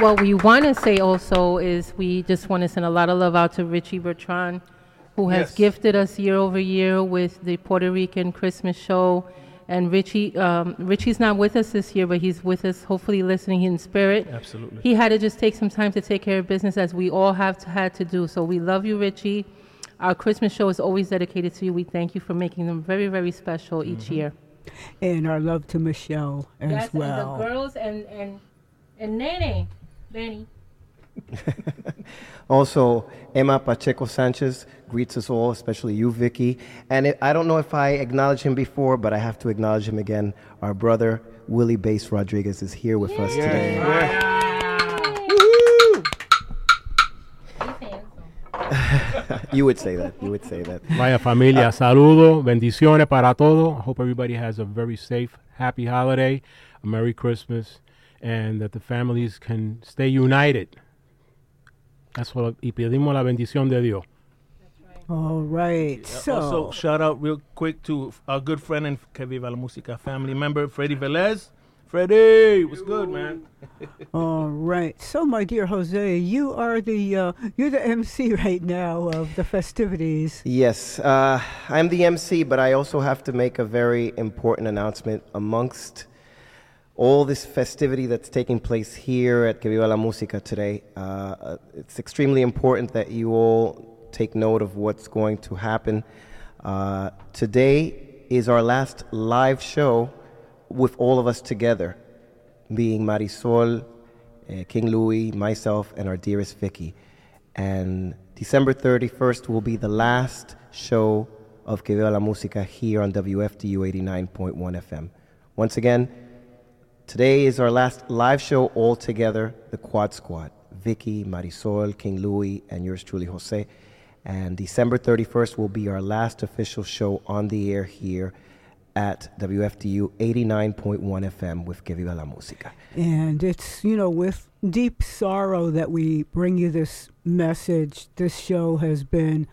What we want to say also is we just want to send a lot of love out to Richie Bertrand, who has Yes. gifted us year over year with the Puerto Rican Christmas show. And Richie, um, Richie's not with us this year, but he's with us, hopefully listening in spirit. Absolutely. He had to just take some time to take care of business, as we all have to, had to do. So we love you, Richie. Our Christmas show is always dedicated to you. We thank you for making them very, very special each Mm-hmm. year. And our love to Michelle as yes, well. and the girls and and and Nene, Danny. Also, Emma Pacheco Sanchez greets us all, especially you, Vicki. And it, I don't know if I acknowledged him before, but I have to acknowledge him again. Our brother, Willie Bass Rodriguez, is here with us today. you would say that. You would say that. Vaya familia, uh, saludo, bendiciones para todo. I hope everybody has a very safe, happy holiday, a Merry Christmas, and that the families can stay united. That's what, y pedimos la bendición de Dios. All right. So, Also, shout out real quick to our good friend and Que Viva la Música family member, Freddie Velez. Freddie, what's good, man? all right. So, my dear Jose, you are the uh, you're the MC right now of the festivities. Yes, uh, I'm the MC, but I also have to make a very important announcement amongst all this festivity that's taking place here at Que Viva la Música today. Uh, it's extremely important that you all take note of what's going to happen. Uh, today is our last live show with all of us together, being Marisol, uh, King Louis, myself, and our dearest Vicki. And December 31st will be the last show of Que Viva la Música here on WFDU 89.1 FM. Once again, today is our last live show all together, the Quad Squad. Vicki, Marisol, King Louis, and yours truly, Jose. And December 31st will be our last official show on the air here at WFDU 89.1 FM with Que Viva la Música. And it's, you know, with deep sorrow that we bring you this message. This show has been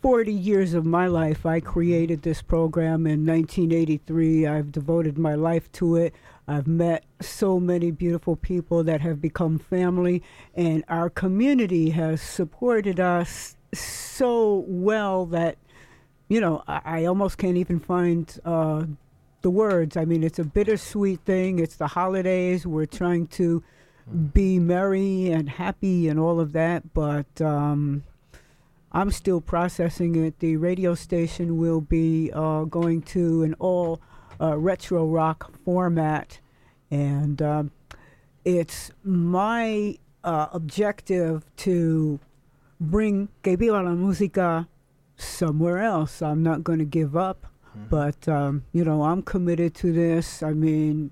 40 years of my life. I created this program in 1983. I've devoted my life to it. I've met so many beautiful people that have become family, and our community has supported us so well that, you know, I, I almost can't even find uh, the words. I mean, it's a bittersweet thing. It's the holidays. We're trying to be merry and happy and all of that, but um, I'm still processing it. The radio station will be uh, going to an all uh, retro rock format, and um, it's my uh, objective to bring Que Viva la Música somewhere else. I'm not going to give up, but um, you know I'm committed to this. I mean.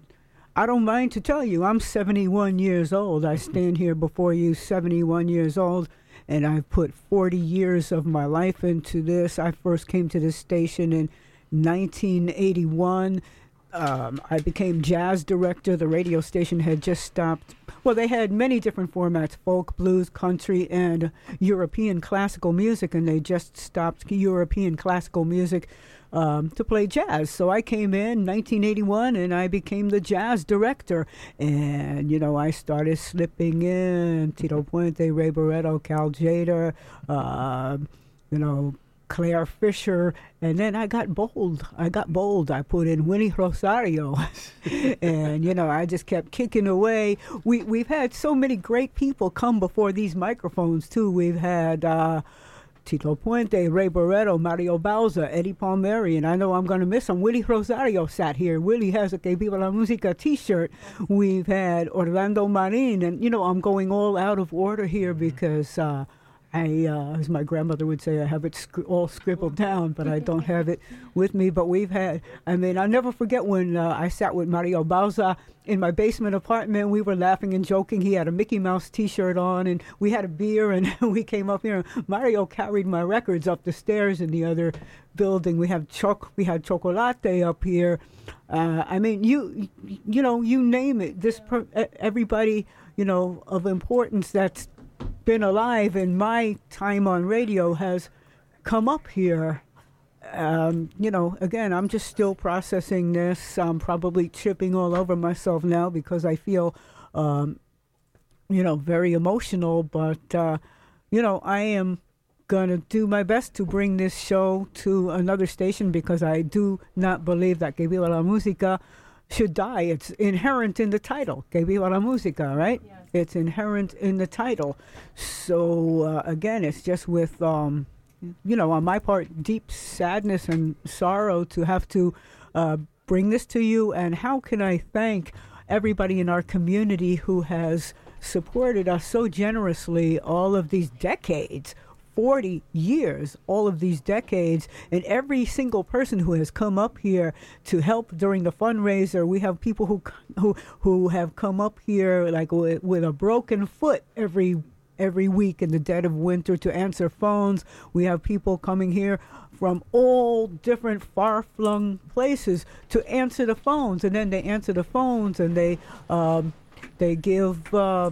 I don't mind to tell you, I'm 71 years old. I stand here before you, 71 years old, and I've put 40 years of my life into this. I first came to this station in 1981. Um, I became jazz director. The radio station had just stopped. Well, they had many different formats folk, blues, country, and European classical music, and they just stopped European classical music um, to play jazz. So I came in 1981 and I became the jazz director. And, you know, I started slipping in Tito Puente, Ray Barretto, Cal Tjader, uh, you know, Clare Fischer, and then I got bold. I got bold. I put in Willie Rosario, and you know I just kept kicking away. We we've had so many great people come before these microphones too. We've had. Uh, Tito Puente, Ray Barretto, Mario Bauza, Eddie Palmieri, and I know I'm going to miss him. Willie Rosario sat here. Willie has a Que Viva la Música t-shirt. We've had Orlando Marin, and, you know, I'm going all out of order here because uh, I, uh, as my grandmother would say, I have it sc- all scribbled down, but I don't have it with me. But we've had, I mean, I'll never forget when uh, I sat with Mario Bauza in my basement apartment. We were laughing and joking. He had a Mickey Mouse T-shirt on, and we had a beer, and we came up here. Mario carried my records up the stairs in the other building. We have choc, we had chocolate up here. Uh, I mean, you, you know, you name it. This per- everybody, you know, of importance that's been alive in my time on radio has come up here. Um, you know, again, I'm just still processing this. I'm probably tripping all over myself now because I feel, um, you know, very emotional. But, uh, you know, I am going to do my best to bring this show to another station because I do not believe that Que Viva la Música should die. It's inherent in the title, Que Viva la Música, right? It's inherent in the title. So, uh, again, it's just with, um, you know, on my part, deep sadness and sorrow to have to uh, bring this to you. And how can I thank everybody in our community who has supported us so generously all of these decades? 40 years, all of these decades, and every single person who has come up here to help during the fundraiser. We have people who who who have come up here like with, with a broken foot every every week in the dead of winter to answer phones. We have people coming here from all different far-flung places to answer the phones, and then they answer the phones and they um, they give. Uh,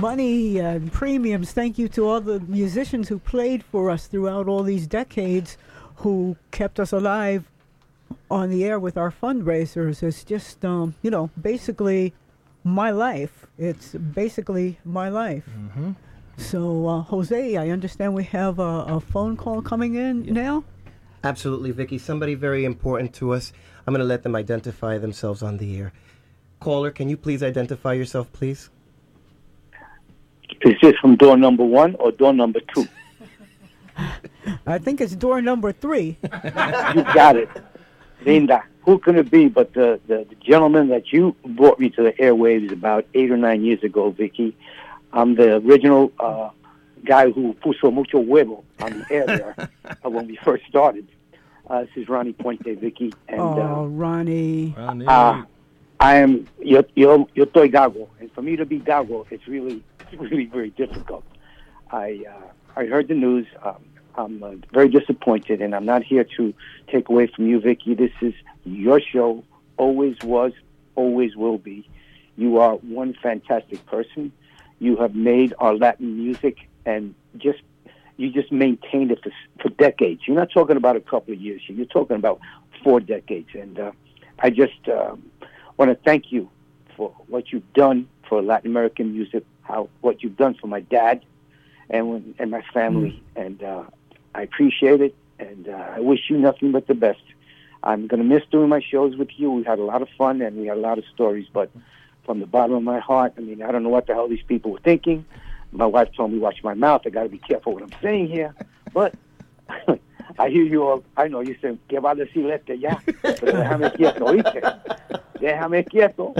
money and premiums. Thank you to all the musicians who played for us throughout all these decades, who kept us alive on the air with our fundraisers. It's just, um, you know, basically my life. It's basically my life. Mm-hmm. So, uh, Jose, I understand we have a, a phone call coming in now. Absolutely, Vicki. Somebody very important to us. I'm going to let them identify themselves on the air. Caller, can you please identify yourself, please? Is this from door number one or door number two? I think it's door number three. you got it. Linda, who can it be but the, the, the gentleman that you brought me to the airwaves about eight or nine years ago, Vicki? I'm the original uh, guy who puso mucho huevo on the air there uh, when we first started. Uh, this is Ronnie Puente, Vicki, and oh, Ronnie. uh, uh, I am yo yo yo estoy gago, and for me to be gago, it's really it's really very difficult. I uh, I heard the news. Um, I'm uh, very disappointed, and I'm not here to take away from you, Vicki. This is your show. Always was, always will be. You are one fantastic person. You have made our Latin music, and just you just maintained it for, for decades. You're not talking about a couple of years. You're talking about four decades, and uh, I just uh, want to thank you for what you've done for Latin American music, how what you've done for my dad and when, and my family, and uh, I appreciate it, and uh, I wish you nothing but the best. I'm going to miss doing my shows with you. We had a lot of fun and we had a lot of stories, but from the bottom of my heart, I mean, I don't know what the hell these people were thinking. My wife told me watch my mouth. I got to be careful what I'm saying here, but. I hear you all. I know you say, ¿qué va a decir este ya? Pero déjame quieto, ¿oíste? Déjame quieto.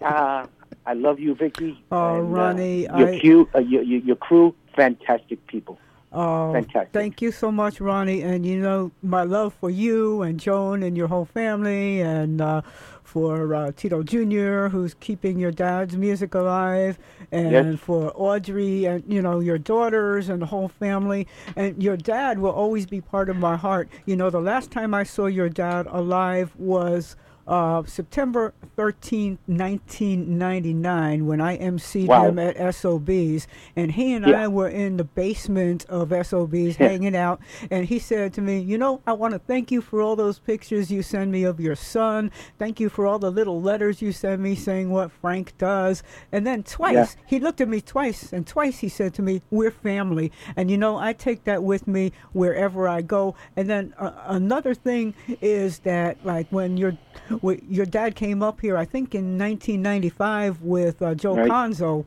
Uh, I love you, Vicki. Oh, and, uh, Ronnie, your, I- cute, uh, your, your, your crew, fantastic people. Oh, Fantastic. thank you so much, Ronnie. And you know my love for you and Joan and your whole family, and uh, for uh, Tito Jr., who's keeping your dad's music alive, and Yes. for Audrey and you know your daughters and the whole family. And your dad will always be part of my heart. You know, the last time I saw your dad alive was. Uh, September 13th, 1999, when I emceed Wow. him at SOB's, and he and Yeah. I were in the basement of SOB's Yeah. hanging out, and he said to me, You know, I want to thank you for all those pictures you send me of your son. Thank you for all the little letters you send me saying what Frank does. And then twice, Yeah. he looked at me twice, and twice he said to me, We're family. And you know, I take that with me wherever I go. And then uh, another thing is that, like, when your when your dad came up here, I think in 1995 with uh, Joe Right. Conzo,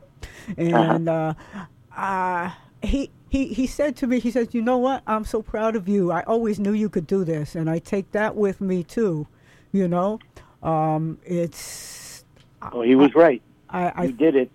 and uh, uh, he. He, he said to me, he said, you know what? I'm so proud of you. I always knew you could do this, and I take that with me too. You know, um, it's. Oh, he was right. I, I did it.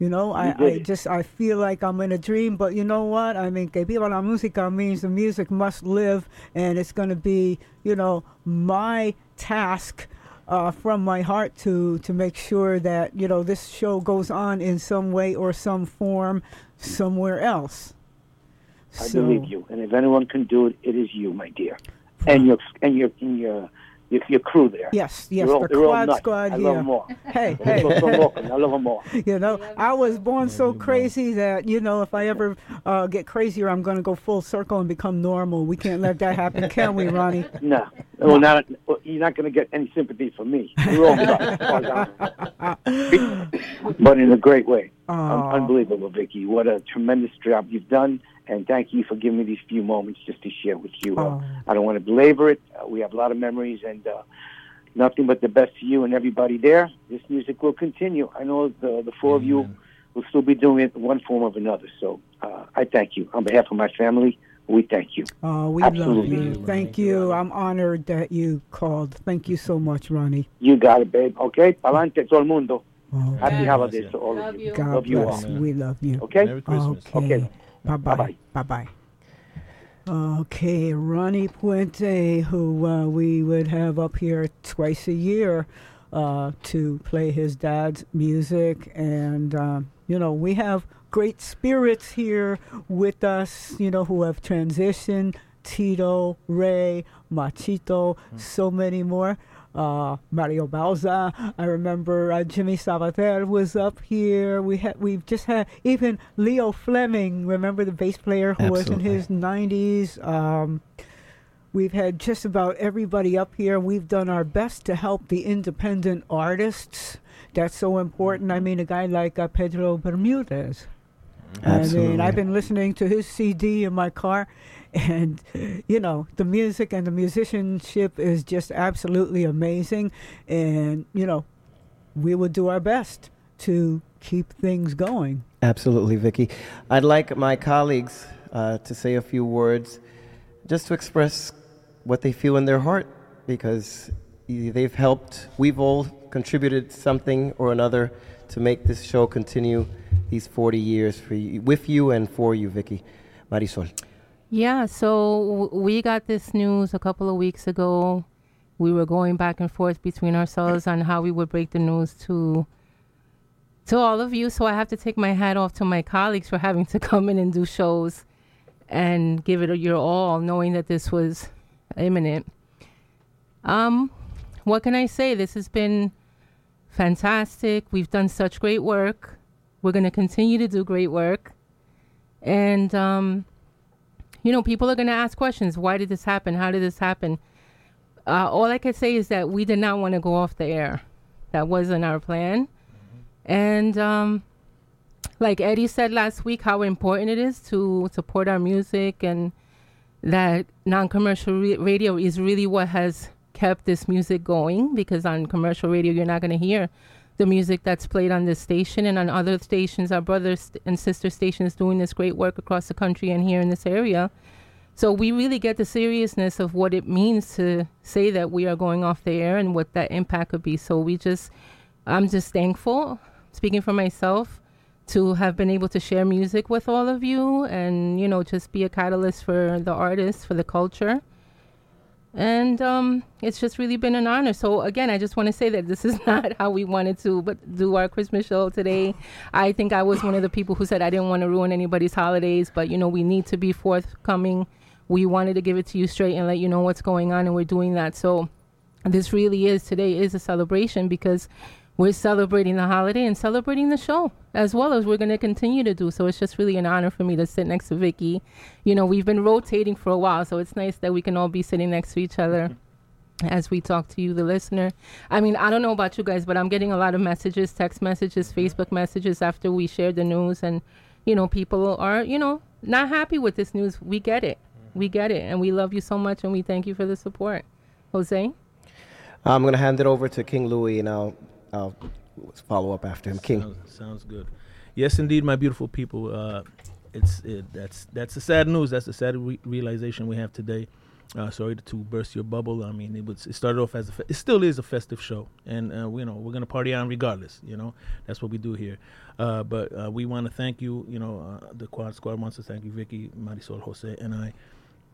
you know, I, I just I feel like I'm in a dream, but you know what? I mean, que viva la música means the music must live, and it's going to be, you know, my task uh, from my heart to to make sure that you know this show goes on in some way or some form somewhere else. I So- believe you. And if anyone can do it, it is you, my dear. And your and your and your your, your crew there. Yes, yes, all, the quad squad I here. love them all. Hey, hey. I love them all. You know, I was born so crazy that you know, if I ever uh, get crazier, I'm going to go full circle and become normal. We can't let that happen, can we, Ronnie? No, well, not, you're not going to get any sympathy from me. You're all nuts, as far as I'm concerned. but in a great way. Aw. unbelievable, Vicki. What a tremendous job you've done, and thank you for giving me these few moments just to share with you. Uh, I don't want to belabor it. Uh, we have a lot of memories, and uh, nothing but the best to you and everybody there. This music will continue. I know the the four of you will still be doing it in one form or another. So uh, I thank you on behalf of my family. We thank you. Oh, we Absolutely. love you. Thank you. I'm honored that you called. Thank you so much, Ronnie. You got it, babe. Okay, palante todo el mundo. Happy holidays to all of you. God love you all. We love you. Okay. Merry Christmas. Okay. Okay. Bye bye. Bye bye. Okay, Ronnie Puente, who uh, we would have up here twice a year uh, to play his dad's music. And, uh, you know, we have great spirits here with us, you know, who have transitioned Tito, Ray, Machito, so many more. Uh, Mario Bauza. I remember uh, Jimmy Sabater was up here. We had we've just had even Leo Fleming. Remember the bass player who was in his 90s. Um, we've had just about everybody up here. We've done our best to help the independent artists. That's so important. I mean, a guy like uh, Pedro Bermudez. Absolutely. I mean, I've been listening to his CD in my car, and you know, the music and the musicianship is just absolutely amazing. And you know, we will do our best to keep things going. Absolutely, Vicki. I'd like my colleagues uh, to say a few words just to express what they feel in their heart because they've helped, we've all contributed something or another to make this show continue these 40 years for you, with you and for you, Vicki Marisol. Yeah, so w- we got this news a couple of weeks ago. We were going back and forth between ourselves on how we would break the news to to all of you. So I have to take my hat off to my colleagues for having to come in and do shows and give it your all, knowing that this was imminent. Um, what can I say? This has been fantastic. We've done such great work. We're going to continue to do great work. And um, you know, people are going to ask questions. Why did this happen? How did this happen? Uh, all I can say is that we did not want to go off the air. That wasn't our plan. And um, like Eddie said last week, how important it is to support our music and that non-commercial re- radio is really what has kept this music going because on commercial radio you're not going to hear the music that's played on this station and on other stations our brothers and sister stations doing this great work across the country and here in this area. So we really get the seriousness of what it means to say that we are going off the air and what that impact could be. So we just i'm just thankful speaking for myself to have been able to share music with all of you and you know just be a catalyst for the artists for the culture and um, it's just really been an honor. So again i just want to say that this is not how we wanted to but do our christmas show today. I think i was one of the people who said i didn't want to ruin anybody's holidays but you know we need to be forthcoming. We wanted to give it to you straight and let you know what's going on and we're doing that. So this really is today is a celebration because we're celebrating the holiday and celebrating the show as well as we're going to continue to do. So it's just really an honor for me to sit next to Vicki. You know, we've been rotating for a while, so it's nice that we can all be sitting next to each other mm-hmm. as we talk to you, the listener. I mean, I don't know about you guys, but I'm getting a lot of messages, text messages, mm-hmm. Facebook messages after we shared the news. And, you know, people are, you know, not happy with this news. We get it. Mm-hmm. We get it. And we love you so much and we thank you for the support. Jose? I'm going to hand it over to King Louis, and I'll, I'll follow up after him. King. Sounds, sounds good. Yes, indeed, my beautiful people. Uh, it's it, that's that's the sad news. That's the sad re- realization we have today. Uh, sorry to, to burst your bubble. I mean, it was it started off as a fe- it still is a festive show, and uh, you know we're gonna party on regardless. You know that's what we do here. Uh, but uh, we want to thank you. You know, uh, the Quad Squad wants to thank you, Vicki, Marisol, Jose, and I.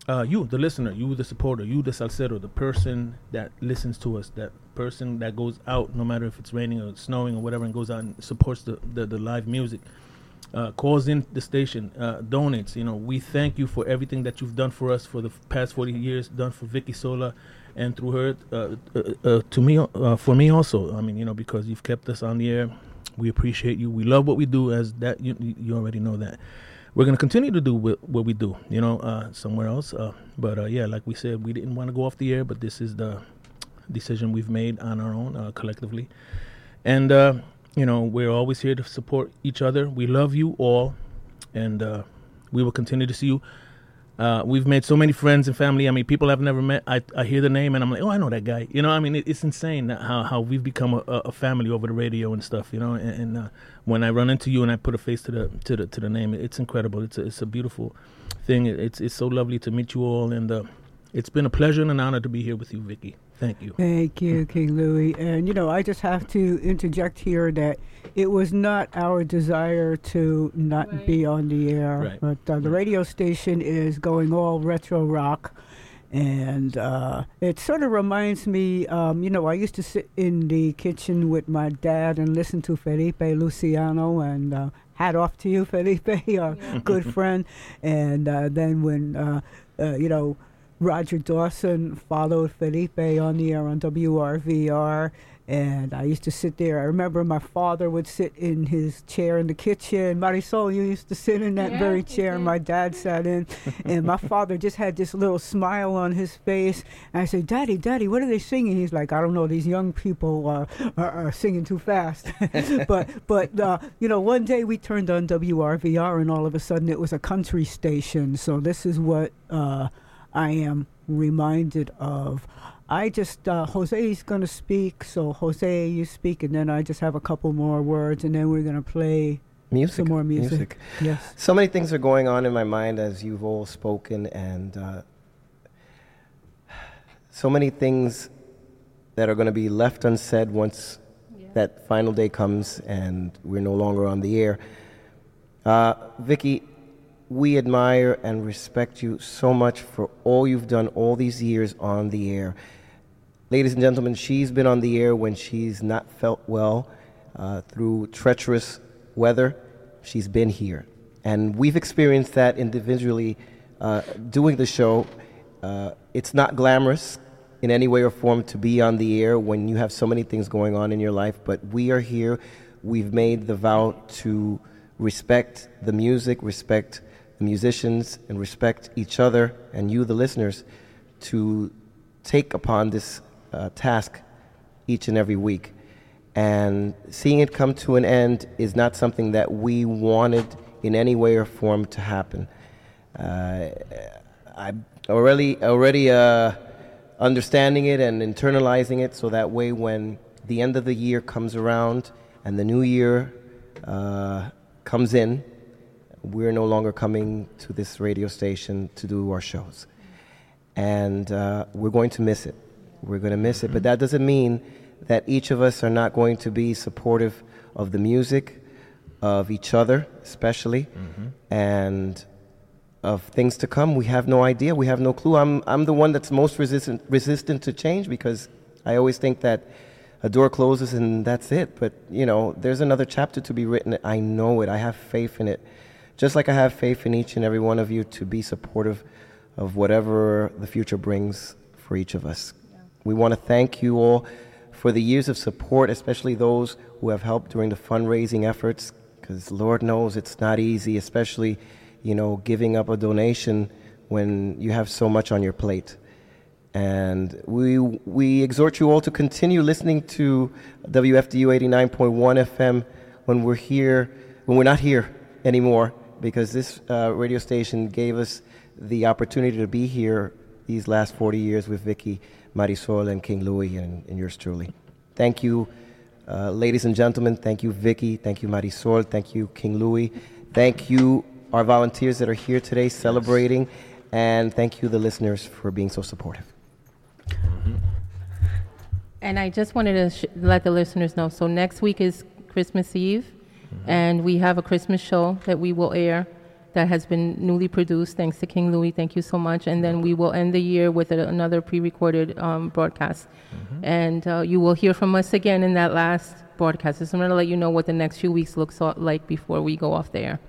Uh, you, the listener, you, the supporter, you, the salsero, the person that listens to us, that person that goes out, no matter if it's raining or snowing or whatever, and goes out and supports the, the, the live music, uh, calls in the station, uh, donates. You know, we thank you for everything that you've done for us for the f- past 40 years, done for Vicki Sola, and through her, uh, uh, uh, to me, uh, for me also. I mean, you know, because you've kept us on the air. We appreciate you. We love what we do, as that you, you already know that we're going to continue to do what, we do, you know, uh, somewhere else. Uh, but uh, yeah, like we said, we didn't want to go off the air, but this is the decision we've made on our own uh, collectively. And, uh, you know, we're always here to support each other. We love you all, and uh, we will continue to see you. Uh, we've made so many friends and family. I mean, people I've never met. I, I hear the name and I'm like, oh, I know that guy. You know, I mean, it, it's insane how, how we've become a, a family over the radio and stuff. You know, and, and uh, when I run into you and I put a face to the to the to the name, it's incredible. It's a, it's a beautiful thing. It's it's so lovely to meet you all, and uh, it's been a pleasure and an honor to be here with you, Vicki. Thank you. Thank you, King Louis. And you know, I just have to interject here that it was not our desire to not be on the air, Right. but uh, the radio station is going all retro rock. And uh, it sort of reminds me, um, you know, I used to sit in the kitchen with my dad and listen to Felipe Luciano and uh, hat off to you, Felipe, our good friend. And uh, then when, uh, uh, you know, Roger Dawson followed Felipe on the air on WRVR. And I used to sit there. I remember my father would sit in his chair in the kitchen. Marisol, you used to sit in that Yeah, very chair my dad sat in. and my father just had this little smile on his face. And I said, Daddy, Daddy, what are they singing? He's like, I don't know. These young people uh, are, are singing too fast. but, but uh, you know, one day we turned on WRVR and all of a sudden it was a country station. So this is what uh, I am reminded of. I just, uh, is going to speak. So, Jose, you speak, and then I just have a couple more words, and then we're going to play Music. some more music. Yes. So many things are going on in my mind as you've all spoken, and uh, so many things that are going to be left unsaid once that final day comes and we're no longer on the air. Uh, Vicki, we admire and respect you so much for all you've done all these years on the air. Ladies and gentlemen, she's been on the air when she's not felt well uh, through treacherous weather. She's been here. And we've experienced that individually uh, doing the show. Uh, it's not glamorous in any way or form to be on the air when you have so many things going on in your life, but we are here. We've made the vow to respect the music, respect the musicians, and respect each other and you, the listeners, to take upon this uh, task each and every week. And seeing it come to an end is not something that we wanted in any way or form to happen. Uh, I'm already already uh, understanding it and internalizing it, so that way when the end of the year comes around and the new year uh, comes in, we're no longer coming to this radio station to do our shows, and uh, we're going to miss it. We're going to miss it, but that doesn't mean that each of us are not going to be supportive of the music, of each other, especially, and of things to come. We have no idea. We have no clue. I'm, I'm the one that's most resistant, resistant to change because I always think that a door closes and that's it. But, you know, there's another chapter to be written. I know it. I have faith in it. Just like I have faith in each and every one of you to be supportive of whatever the future brings for each of us. We want to thank you all for the years of support, especially those who have helped during the fundraising efforts, because Lord knows it's not easy, especially, you know, giving up a donation when you have so much on your plate. And we, we exhort you all to continue listening to WFDU 89.1 FM when we're here, when we're not here anymore, because this uh, radio station gave us the opportunity to be here these last 40 years with Vicki, Marisol, and King Louis, and, and yours truly. Thank you, uh, ladies and gentlemen. Thank you, Vicki. Thank you, Marisol. Thank you, King Louis. Thank you, our volunteers that are here today celebrating. And thank you, the listeners, for being so supportive. And I just wanted to sh- let the listeners know. So next week is Christmas Eve, and we have a Christmas show that we will air that has been newly produced. Thanks to King Louis. Thank you so much. And then we will end the year with a, another pre-recorded um, broadcast, and uh, you will hear from us again in that last broadcast. So I'm going to let you know what the next few weeks looks like before we go off the air.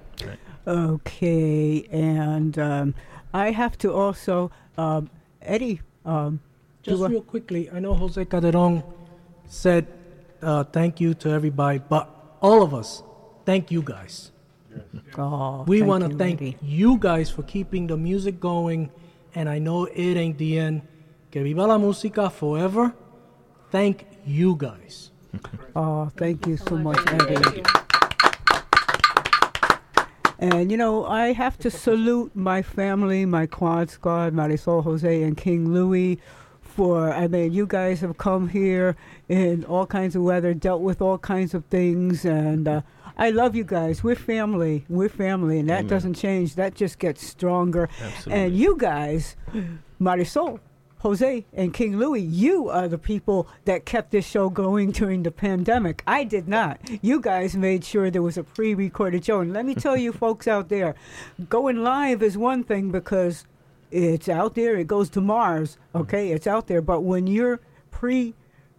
Okay, and um, I have to also, um, Eddie. Um, Just do a- real quickly, I know Jose Calderon said uh, thank you to everybody, but all of us, thank you guys. Oh, we want to thank Eddie. you guys for keeping the music going, and I know it ain't the end. Que viva la música forever. Thank you guys. Oh, thank you so much, Eddie. And you know, I have to salute my family, my quad squad, Marisol Jose and King Louis, for I mean, you guys have come here in all kinds of weather, dealt with all kinds of things, and uh, I love you guys. We're family. We're family, and that Amen. doesn't change. That just gets stronger. Absolutely. And you guys, Marisol, Jose, and King Louis, you are the people that kept this show going during the pandemic. I did not. You guys made sure there was a pre recorded show. And let me tell you, folks out there, going live is one thing because it's out there, it goes to Mars, okay? Mm-hmm. It's out there. But when you're pre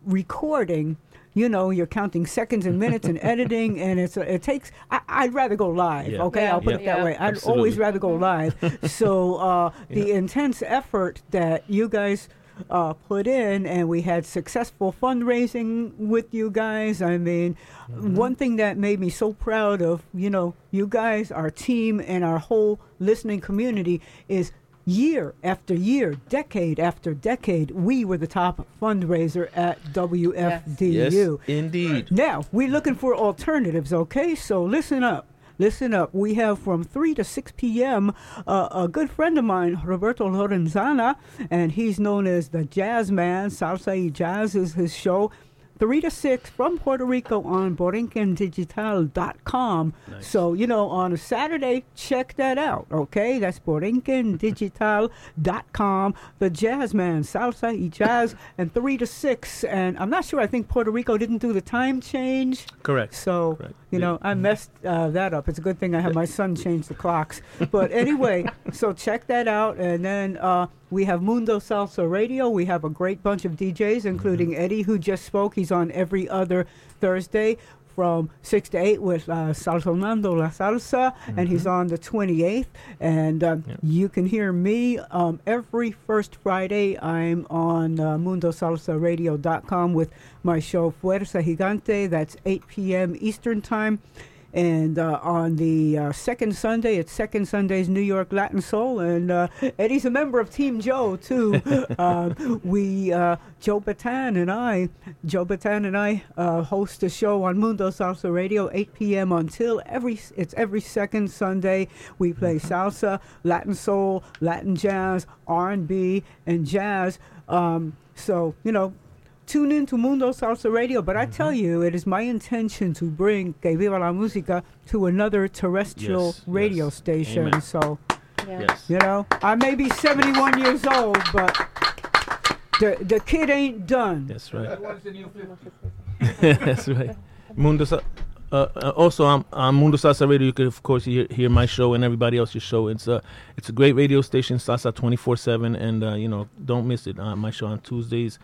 recording, you know, you're counting seconds and minutes and editing, and it's it takes. I, I'd rather go live. Yeah. Okay, Yeah. I'll put it that way. I'd Absolutely. always rather go live. so uh, the intense effort that you guys uh, put in, and we had successful fundraising with you guys. I mean, one thing that made me so proud of you know you guys, our team, and our whole listening community is. Year after year, decade after decade, we were the top fundraiser at WFDU. Yes, indeed. Now, we're looking for alternatives, okay? So listen up. Listen up. We have from 3 to 6 p.m. Uh, a good friend of mine, Roberto Lorenzana, and he's known as the Jazz Man. Salsa y Jazz is his show. 3 to 6 from Puerto Rico on borinquendigital.com. So, you know, on a Saturday, check that out, okay? That's borinquendigital.com. The Jazz Man, Salsa y Jazz, and 3 to 6. And I'm not sure, I think Puerto Rico didn't do the time change. Correct. So, you know, I messed uh, that up. It's a good thing I have my son change the clocks. But anyway, so check that out. And then uh, we have Mundo Salsa Radio. We have a great bunch of DJs, including Eddie, who just spoke. He's on every other Thursday from 6 to 8 with uh, Salsonando La Salsa, and he's on the 28th. And um, you can hear me um, every first Friday. I'm on uh, MundoSalsaRadio.com with my show Fuerza Gigante. That's 8 p.m. Eastern Time. And uh, on the uh, second Sunday, it's Second Sunday's New York Latin Soul, and uh, Eddie's a member of Team Joe too. um, we, uh, Joe Bataan and I, Joe Bataan and I uh, host a show on Mundo Salsa Radio, 8 p.m. until every it's every second Sunday. We play salsa, Latin soul, Latin jazz, R&B, and jazz. Um, so you know, tune in to Mundo Salsa Radio. But I tell you, it is my intention to bring Que Viva la Música to another terrestrial Yes, radio yes. station. Amen. So, Yes. you know, I may be 71 years old, but the the kid ain't done. That's right. That's right. Mundo Sa- uh, uh, also on, on Mundo Salsa Radio, you can of course hear, hear my show and everybody else's show. It's a it's a great radio station, Salsa twenty four seven, and uh, you know don't miss it. Uh, my show on Tuesdays,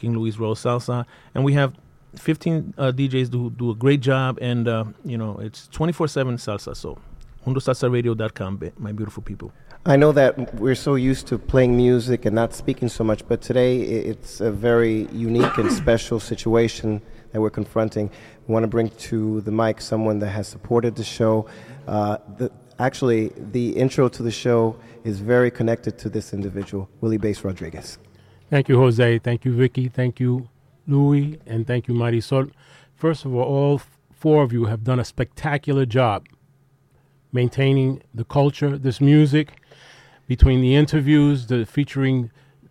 King Luis Roll Salsa, and we have fifteen uh, DJs who do a great job, and uh, you know it's twenty four seven salsa. So MundoSalsaRadio.com, ba- my beautiful people. I know that we're so used to playing music and not speaking so much, but today it's a very unique and special situation that we're confronting. We want to bring to the mic someone that has supported the show. Uh, the, actually, the intro to the show is very connected to this individual, Willie Bass Rodriguez. Thank you, Jose. Thank you, Vicki. Thank you, Louis. And thank you, Marisol. First of all, all four of you have done a spectacular job maintaining the culture, this music, between the interviews, the featuring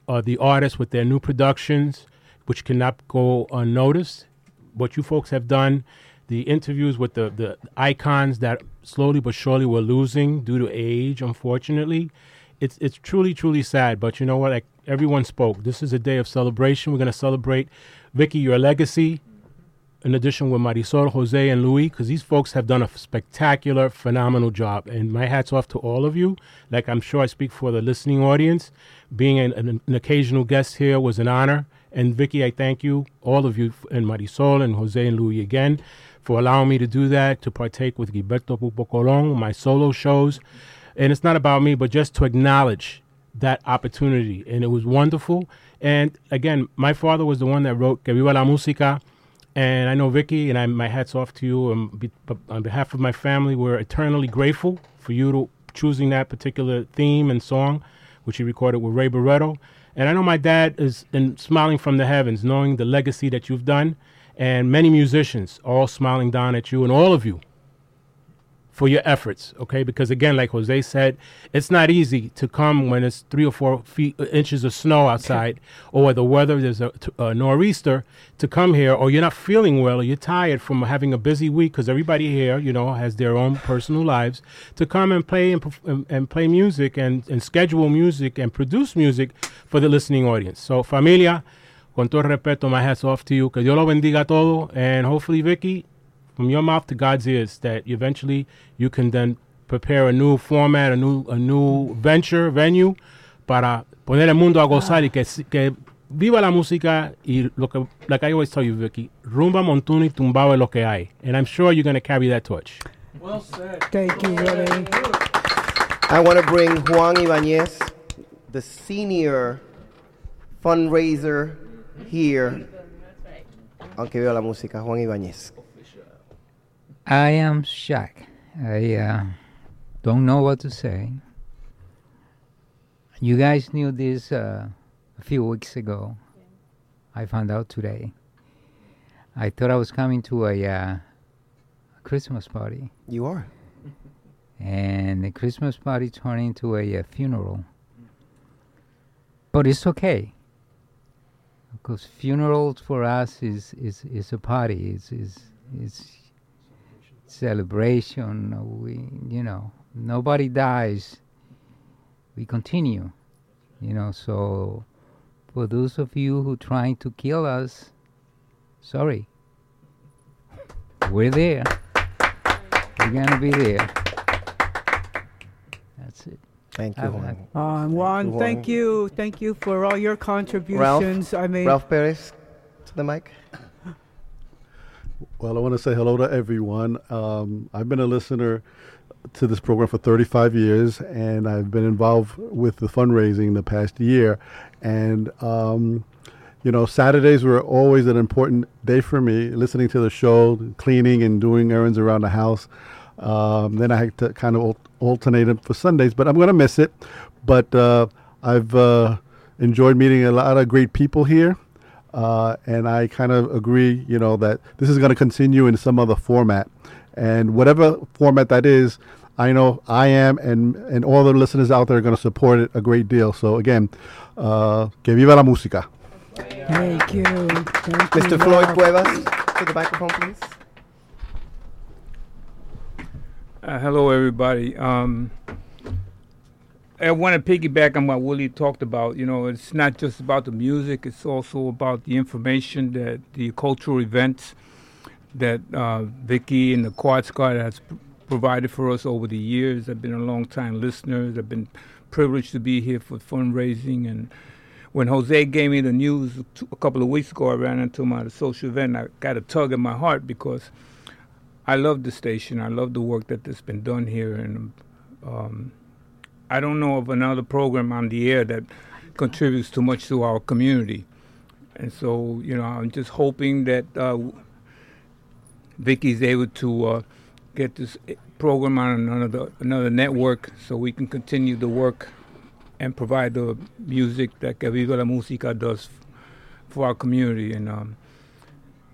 uh, the artists with their new productions, which cannot go unnoticed. What you folks have done, the interviews with the, the icons that slowly but surely we're losing due to age, unfortunately. It's it's truly, truly sad. But you know what? Like everyone spoke. This is a day of celebration. We're gonna celebrate Vicki, your legacy, in addition with Marisol, Jose, and Louis, because these folks have done a spectacular, phenomenal job. And my hat's off to all of you. Like I'm sure I speak for the listening audience. Being an, an, an occasional guest here was an honor. And Vicki, I thank you, all of you, and Marisol and Jose and Louis again, for allowing me to do that, to partake with Gilberto Pupo Colon, my solo shows. And it's not about me, but just to acknowledge that opportunity. And it was wonderful. And again, my father was the one that wrote Que Viva la Música. And I know Vicki, and I, my hat's off to you. Um, be, on behalf of my family, we're eternally grateful for you to choosing that particular theme and song, which he recorded with Ray Barretto. And I know my dad is in smiling from the heavens, knowing the legacy that you've done, and many musicians all smiling down at you, and all of you for your efforts, okay? Because again, like Jose said, it's not easy to come when it's three or four feet uh, inches of snow outside, or the weather there's a, t- a nor'easter to come here, or you're not feeling well, or you're tired from having a busy week, because everybody here, you know, has their own personal lives, to come and play and, perf- and, and play music and, and schedule music and produce music for the listening audience. So, familia, con todo respeto, my hats off to you. Que Dios lo bendiga todo, and hopefully, Vicki, from your mouth to God's ears that eventually you can then prepare a new format, a new a new venture, venue para poner el mundo a gozar y que, que viva la música y lo que like I always tell you Vicki, rumba, montuno y tumbao es lo que hay. And I'm sure you're going to carry that torch. Well said. Thank you, Willie. I want to bring Juan Ibanez, the senior fundraiser here on Que Viva la Música. Juan Ibanez. I am shocked. I uh, don't know what to say. You guys knew this uh, a few weeks ago. I found out today. I thought I was coming to a uh, Christmas party. You are. And the Christmas party turned into a, uh funeral. But it's okay. because funerals for us is is, is a party. Is is is celebration. We you know nobody dies. We continue. You know so for those of you who trying to kill us, sorry. We're there. We're gonna be there. That's it. Thank you, Juan. that. Uh, Juan, Juan. thank you, thank you for all your Ralph, contributions. I mean, Ralph Perez to the mic. Well, I want to say hello to everyone. Um, I've been a listener to this program for 35 years, and I've been involved with the fundraising the past year. And, um, you know, Saturdays were always an important day for me, listening to the show, cleaning and doing errands around the house. Um, then I had to kind of alternate it for Sundays, but I'm going to miss it. But uh, I've uh, enjoyed meeting a lot of great people here. Uh, and I kind of agree, you know, that this is going to continue in some other format, and whatever format that is, I know I am, and and all the listeners out there are going to support it a great deal. So again, uh, que viva la música. Thank you. Thank you, Mr. Floyd Cuevas to the microphone, please. Uh, hello, everybody. Um, I want to piggyback on what Willie talked about. You know, it's not just about the music; it's also about the information that the cultural events that uh, Vicki and the Quad Squad has provided for us over the years. I've been a long time listener. I've been privileged to be here for fundraising. And when Jose gave me the news a couple of weeks ago, I ran into a social event. I got a tug in my heart because I love the station. I love the work that has been done here, and um, I don't know of another program on the air that contributes too much to our community. And so, you know, I'm just hoping that uh, Vicki's able to uh, get this program on another another network, so we can continue the work and provide the music that Que la Música does for our community. And um,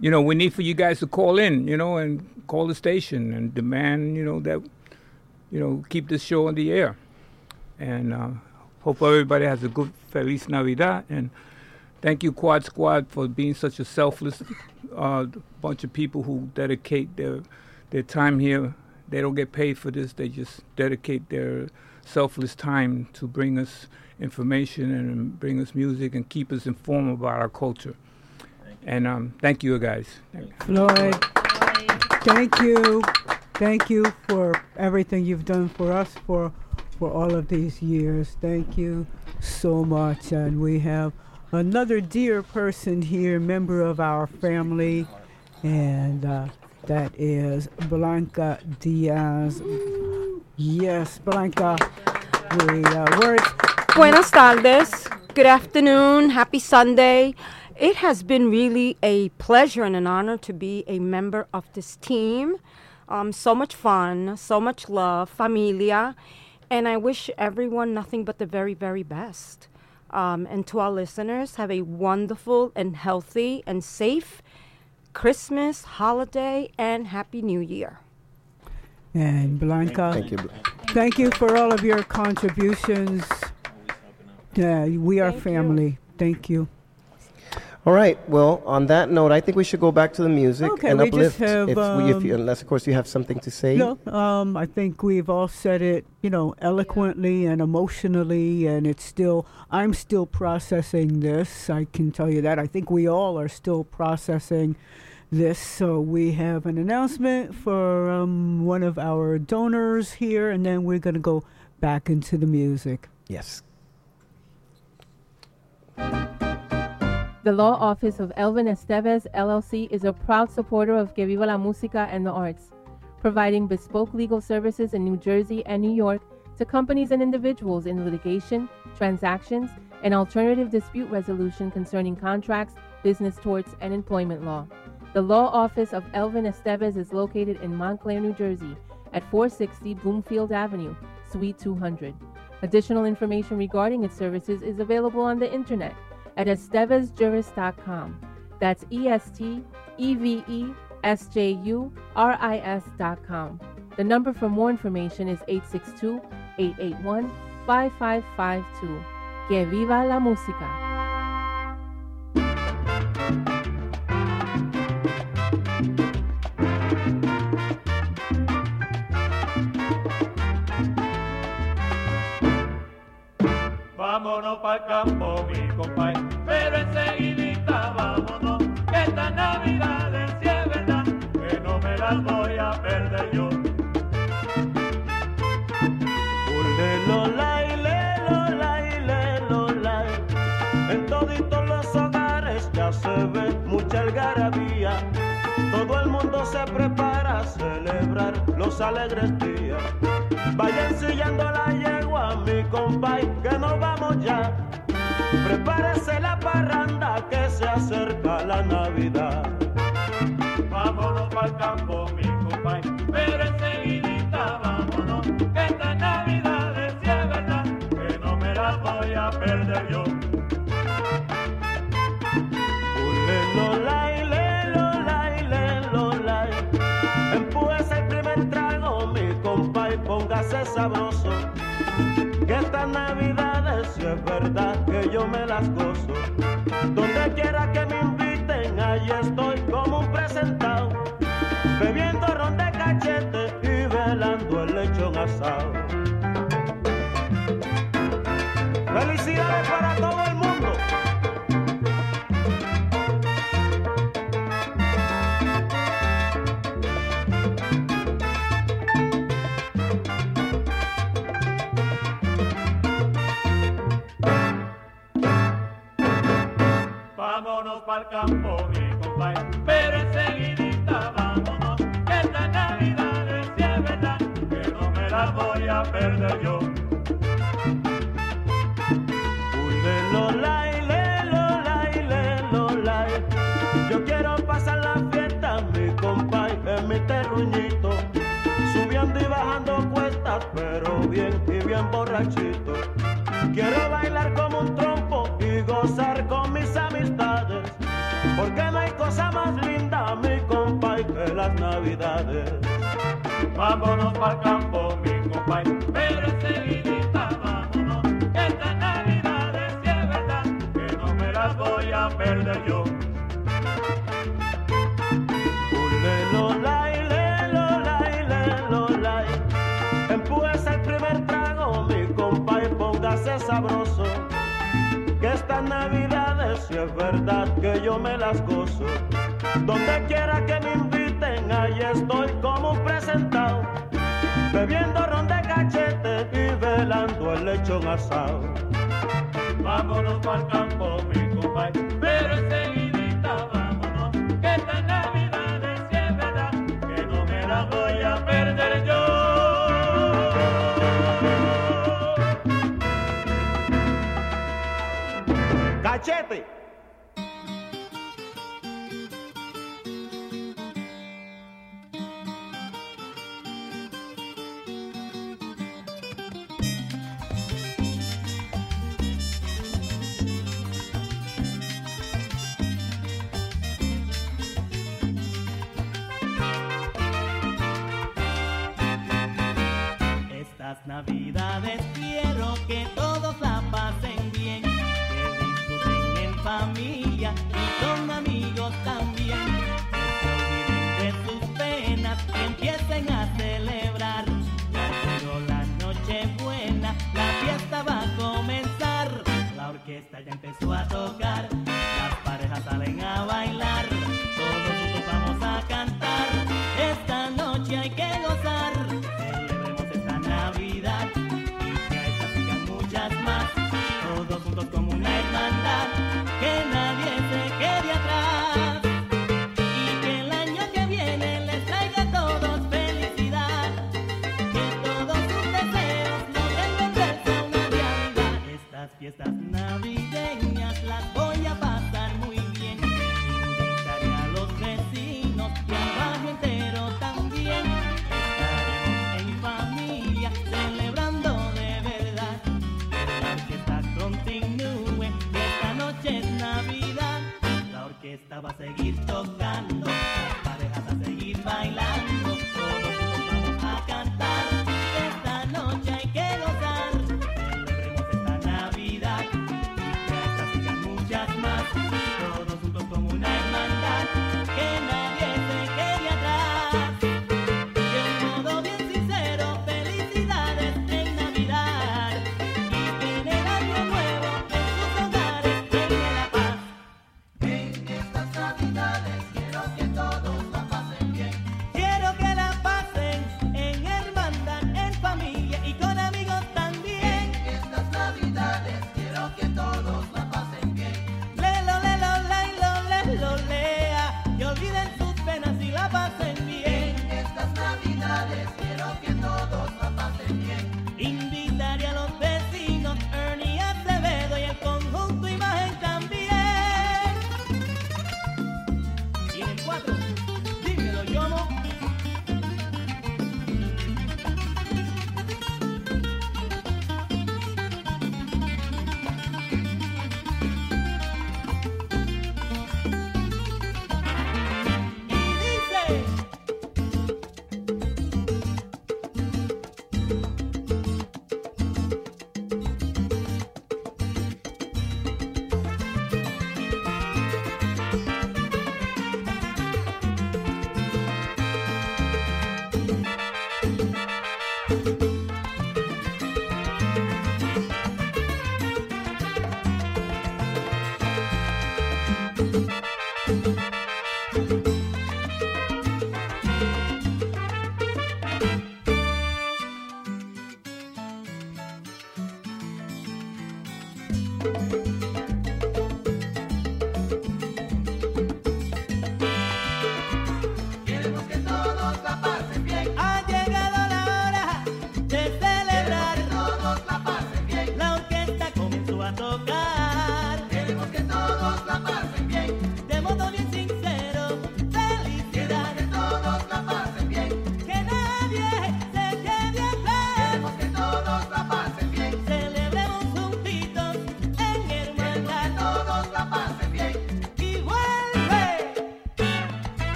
you know, we need for you guys to call in, you know, and call the station and demand, you know, that you know keep this show on the air. And uh, hope everybody has a good Feliz Navidad. And thank you, Quad Squad, for being such a selfless uh, bunch of people who dedicate their their time here. They don't get paid for this. They just dedicate their selfless time to bring us information and bring us music and keep us informed about our culture. And um, thank you, guys. Thank you. Floyd, thank you, thank you for everything you've done for us for for all of these years. Thank you so much, and we have another dear person here, member of our family, and uh, that is Blanca Diaz. Yes, Blanca. We uh. Buenas tardes. Good afternoon. Happy Sunday. It has been really a pleasure and an honor to be a member of this team. Um, so much fun, so much love, familia, and I wish everyone nothing but the very, very best. Um, and to our listeners, have a wonderful and healthy and safe Christmas, holiday, and Happy New Year. And Blanca. Thank you, Thank you for all of your contributions. Yeah, we are family. Thank you. All right. Well, on that note, I think we should go back to the music Okay, and uplift. have, if we, if you, um, unless, of course, you have something to say. No, um, I think we've all said it, you know, eloquently and emotionally, and it's still, I'm still processing this. I can tell you that. I think we all are still processing this. So we have an announcement for um, one of our donors here, and then we're going to go back into the music. Yes. The law office of Elvin Esteves LLC is a proud supporter of Que Viva la Música and the arts, providing bespoke legal services in New Jersey and New York to companies and individuals in litigation, transactions, and alternative dispute resolution concerning contracts, business torts, and employment law. The law office of Elvin Esteves is located in Montclair, New Jersey, at 460 Bloomfield Avenue, Suite 200. Additional information regarding its services is available on the internet at estevesjuris.com. That's E S T E V E S J U R I S.com. The number for more information is 862 881 5552. Que viva la música! Vámonos pa'l campo, mi compay, los alegres días. Vayan sillando la yegua, mi compay, que nos vamos ya. Prepárese la parranda que se acerca la Navidad. Vámonos pa'l campo, mi compay, pero enseguidita vámonos, que esta Navidad es verdad, que no me las voy a perder yo. Estas navidades, si es verdad que yo me las gozo. Donde quiera que me inviten, allí estoy como un presentado. Bebiendo ron de cachete y velando el lechón asado. Felicidades para todo campo, mi compay, pero enseguidita vámonos, esta Navidad sí es verdad, que no me las voy a perder yo. Lelolay, lelolay, lelolay. Yo quiero pasar la fiesta, mi compay, en mi terruñito. Subiendo y bajando cuestas, pero bien y bien borrachito. Quiero bailar como un trompo Porque no hay cosa más linda, mi compay, que las navidades. Vámonos pa'l campo, mi compay, es verdad que yo me las gozo. Donde quiera que me inviten, allí estoy como un presentado. Bebiendo ron de cachete y velando el lechón asado. Vámonos pa'l campo, mi compay, pero enseguidita vámonos, que esta Navidad sí es verdad, que no me las voy a perder yo. ¡Cachete!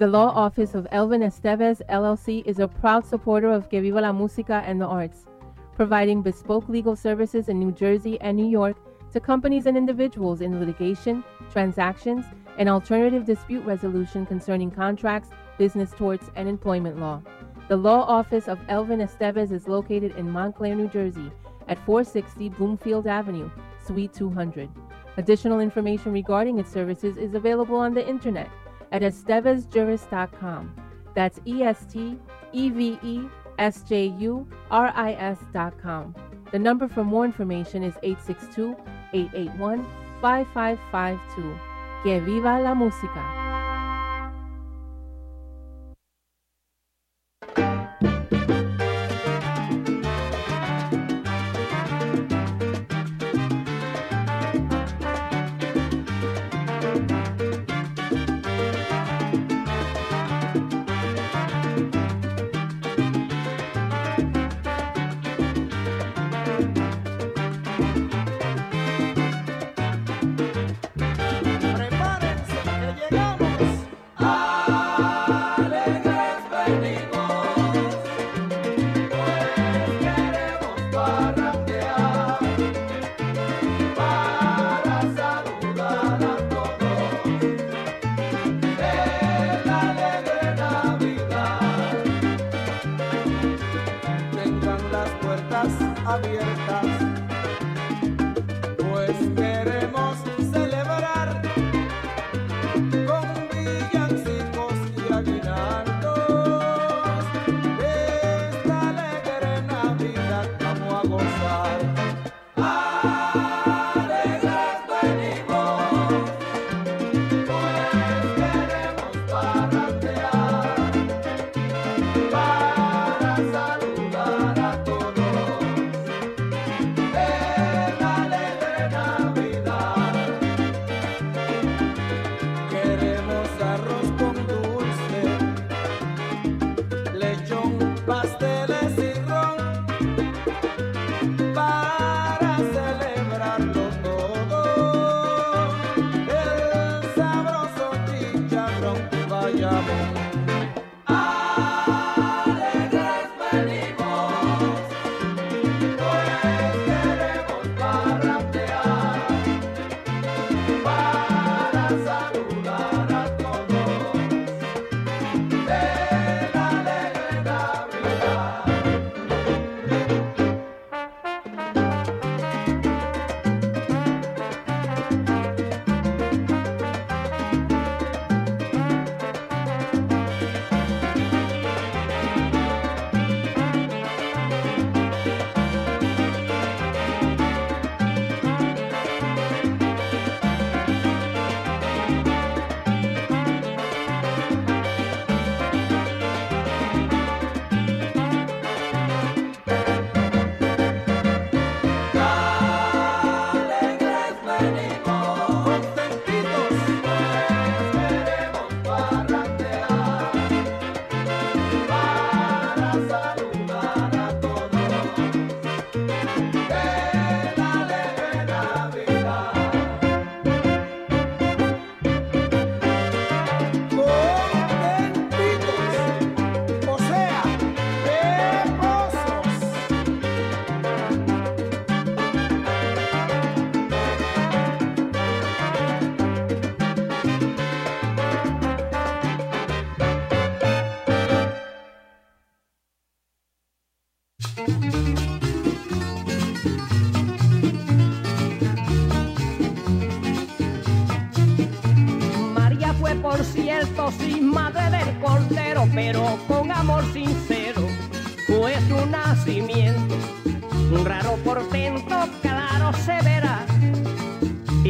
The law office of Elvin Esteves LLC is a proud supporter of Que Viva la Música and the arts, providing bespoke legal services in New Jersey and New York to companies and individuals in litigation, transactions, and alternative dispute resolution concerning contracts, business torts, and employment law. The law office of Elvin Esteves is located in Montclair, New Jersey at 460 Bloomfield Avenue, Suite 200. Additional information regarding its services is available on the internet at estevesjuris.com. That's E S T E V E S J U R I S.com. The number for more information is 862 881 5552. Que viva la música!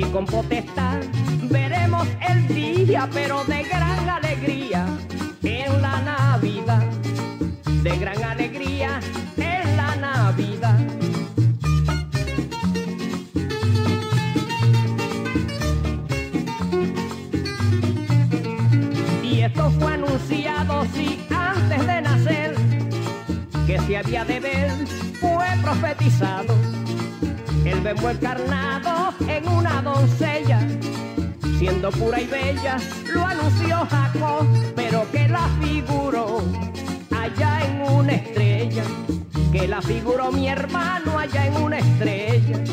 y con potestad veremos el día, pero de gran alegría en la Navidad. De gran alegría en la Navidad. Y esto fue anunciado, sí, antes de nacer, que se había de ver, fue profetizado vemos encarnado en una doncella. Siendo pura y bella, lo anunció Jacob, pero que la figuró allá en una estrella. Que la figuró mi hermano allá en una estrella.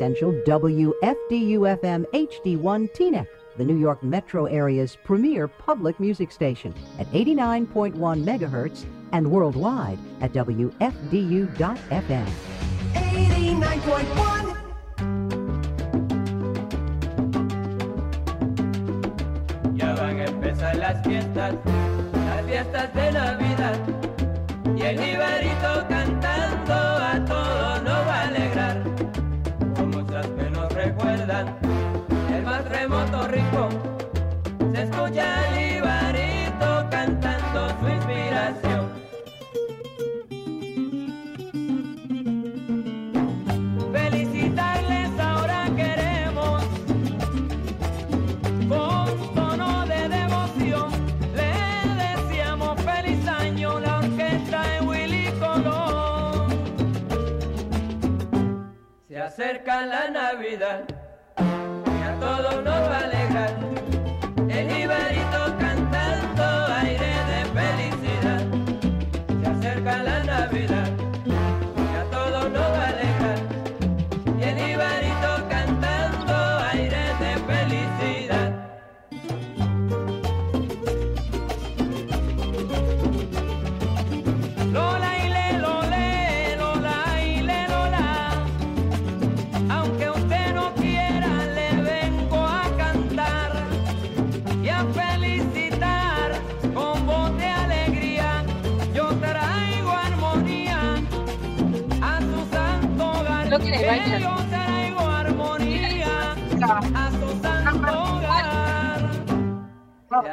Essential WFDU-FM HD1 Teaneck, the New York metro area's premier public music station at 89.1 megahertz and worldwide at WFDU.FM. 89.1 Ya van a empezar las fiestas, las fiestas de Navidad. Se acerca la Navidad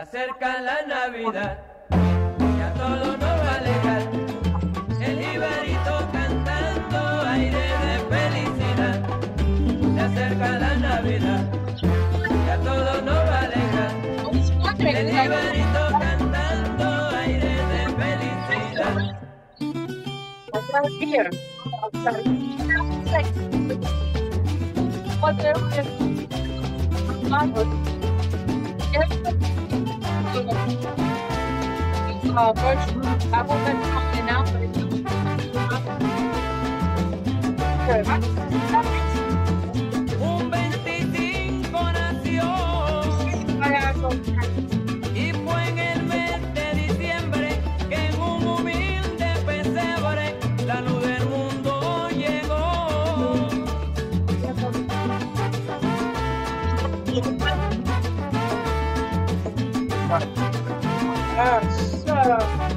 acerca la Navidad y a todos nos va. El Ibarito cantando aire de felicidad. Se acerca la Navidad y a todos nos va a alegrar. El Ibarito cantando aire de felicidad. Here. Uh, Y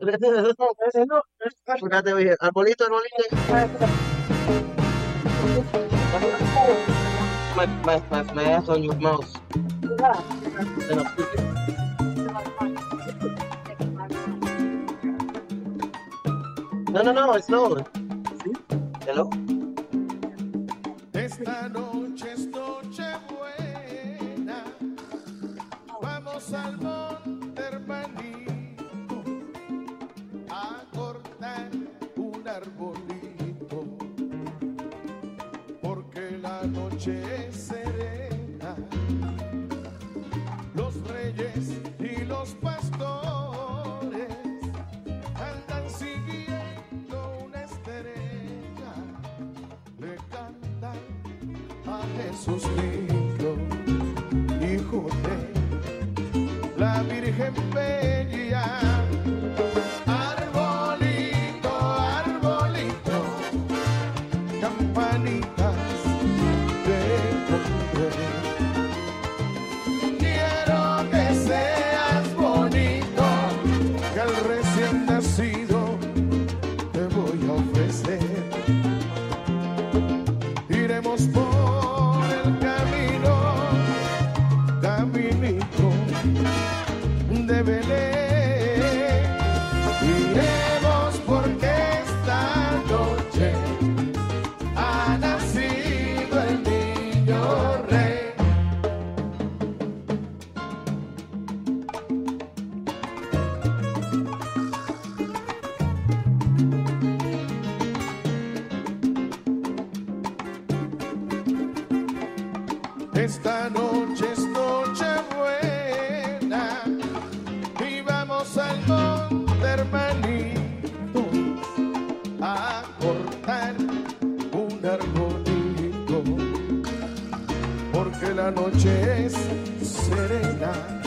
me No, no. Fíjate, oye, arbolito, arbolito. My, my, my, my ass on your mouse. I'll speak. No, no, no, it's no. Hello? Porque la noche es serena. Los reyes y los pastores andan siguiendo una estrella. Le cantan a Jesucristo, hijo de la Virgen Bella. Noche es serena.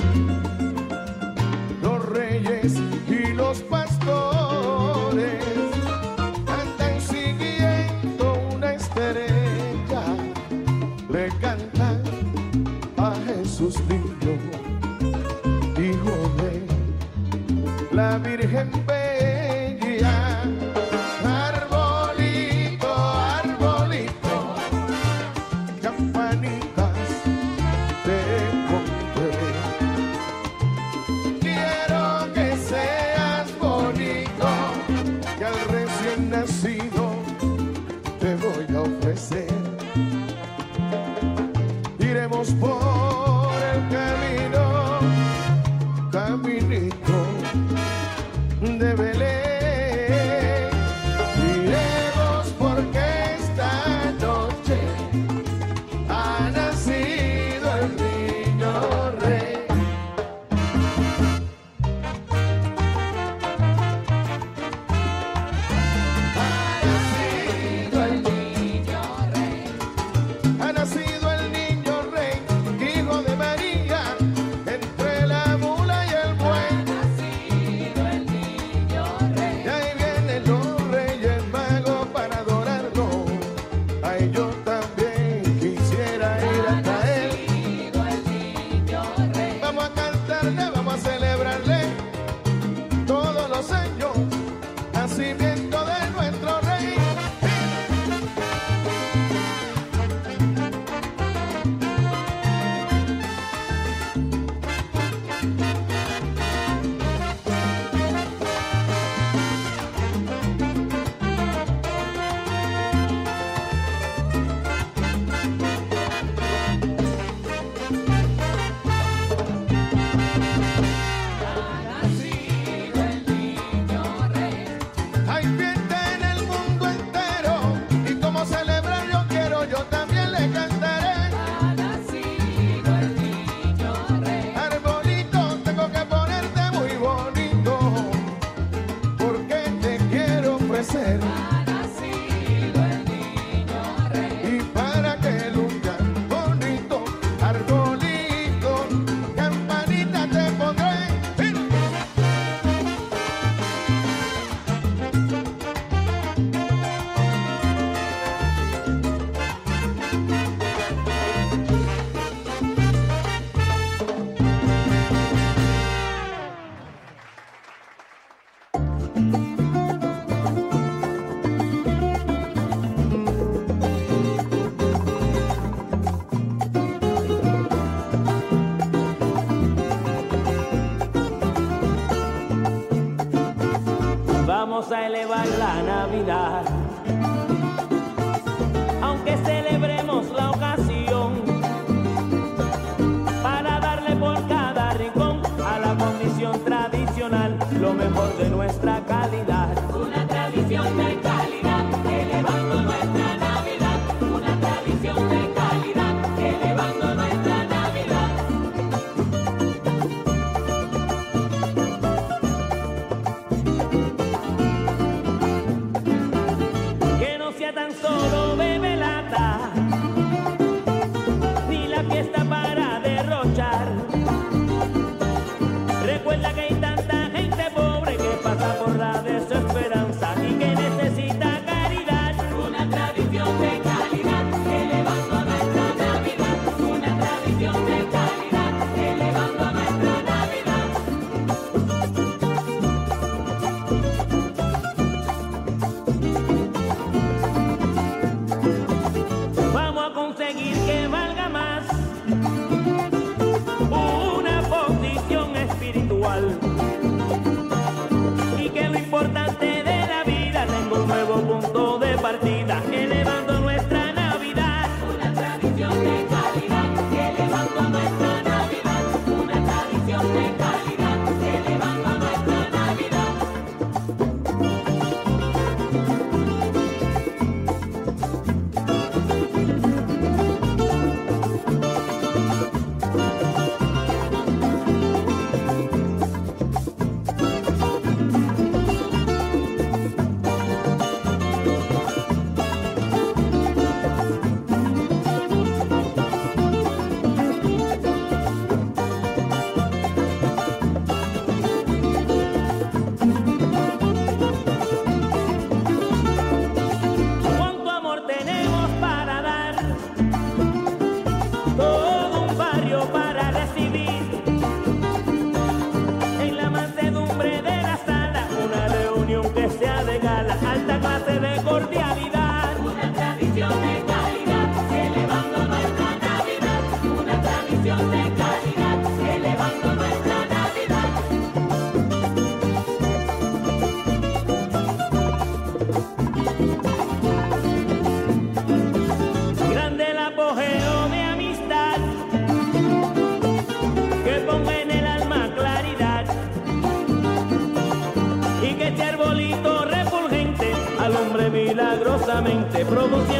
Adecuadamente,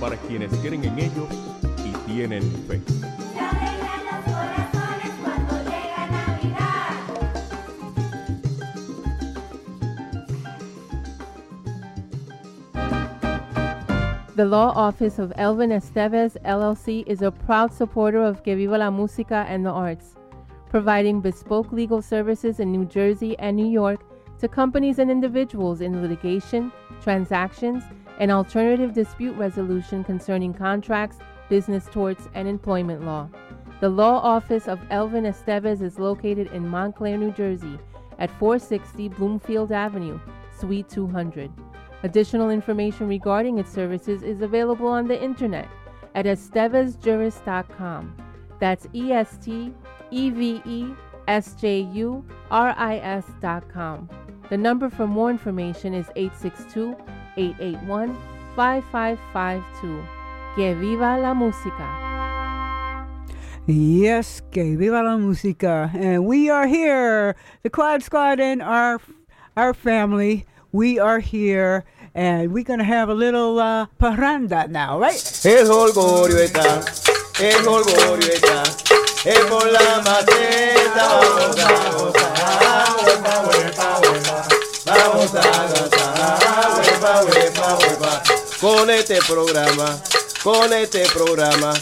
para quienes creen en ellos y tienen fe. The law office of Elvin Esteves LLC is a proud supporter of Que Viva la Música and the arts, providing bespoke legal services in New Jersey and New York to companies and individuals in litigation, transactions, and alternative dispute resolution concerning contracts, business torts, and employment law. The law office of Elvin Esteves is located in Montclair, New Jersey at 460 Bloomfield Avenue, Suite 200. Additional information regarding its services is available on the internet at estevesjuris.com. That's E S T E V E S J U R I S.com. The number for more information is 862 881 5552. Que viva la música! Yes, que viva la música. And we are here, the Quad Squad and our our family. We are here, and we're gonna have a little uh, parranda now, right? El jolgorio está, el jolgorio está, es por la maceta, vamos a gozar, huepa, huepa, huepa, vamos a gozar, Con este programa, con este programa,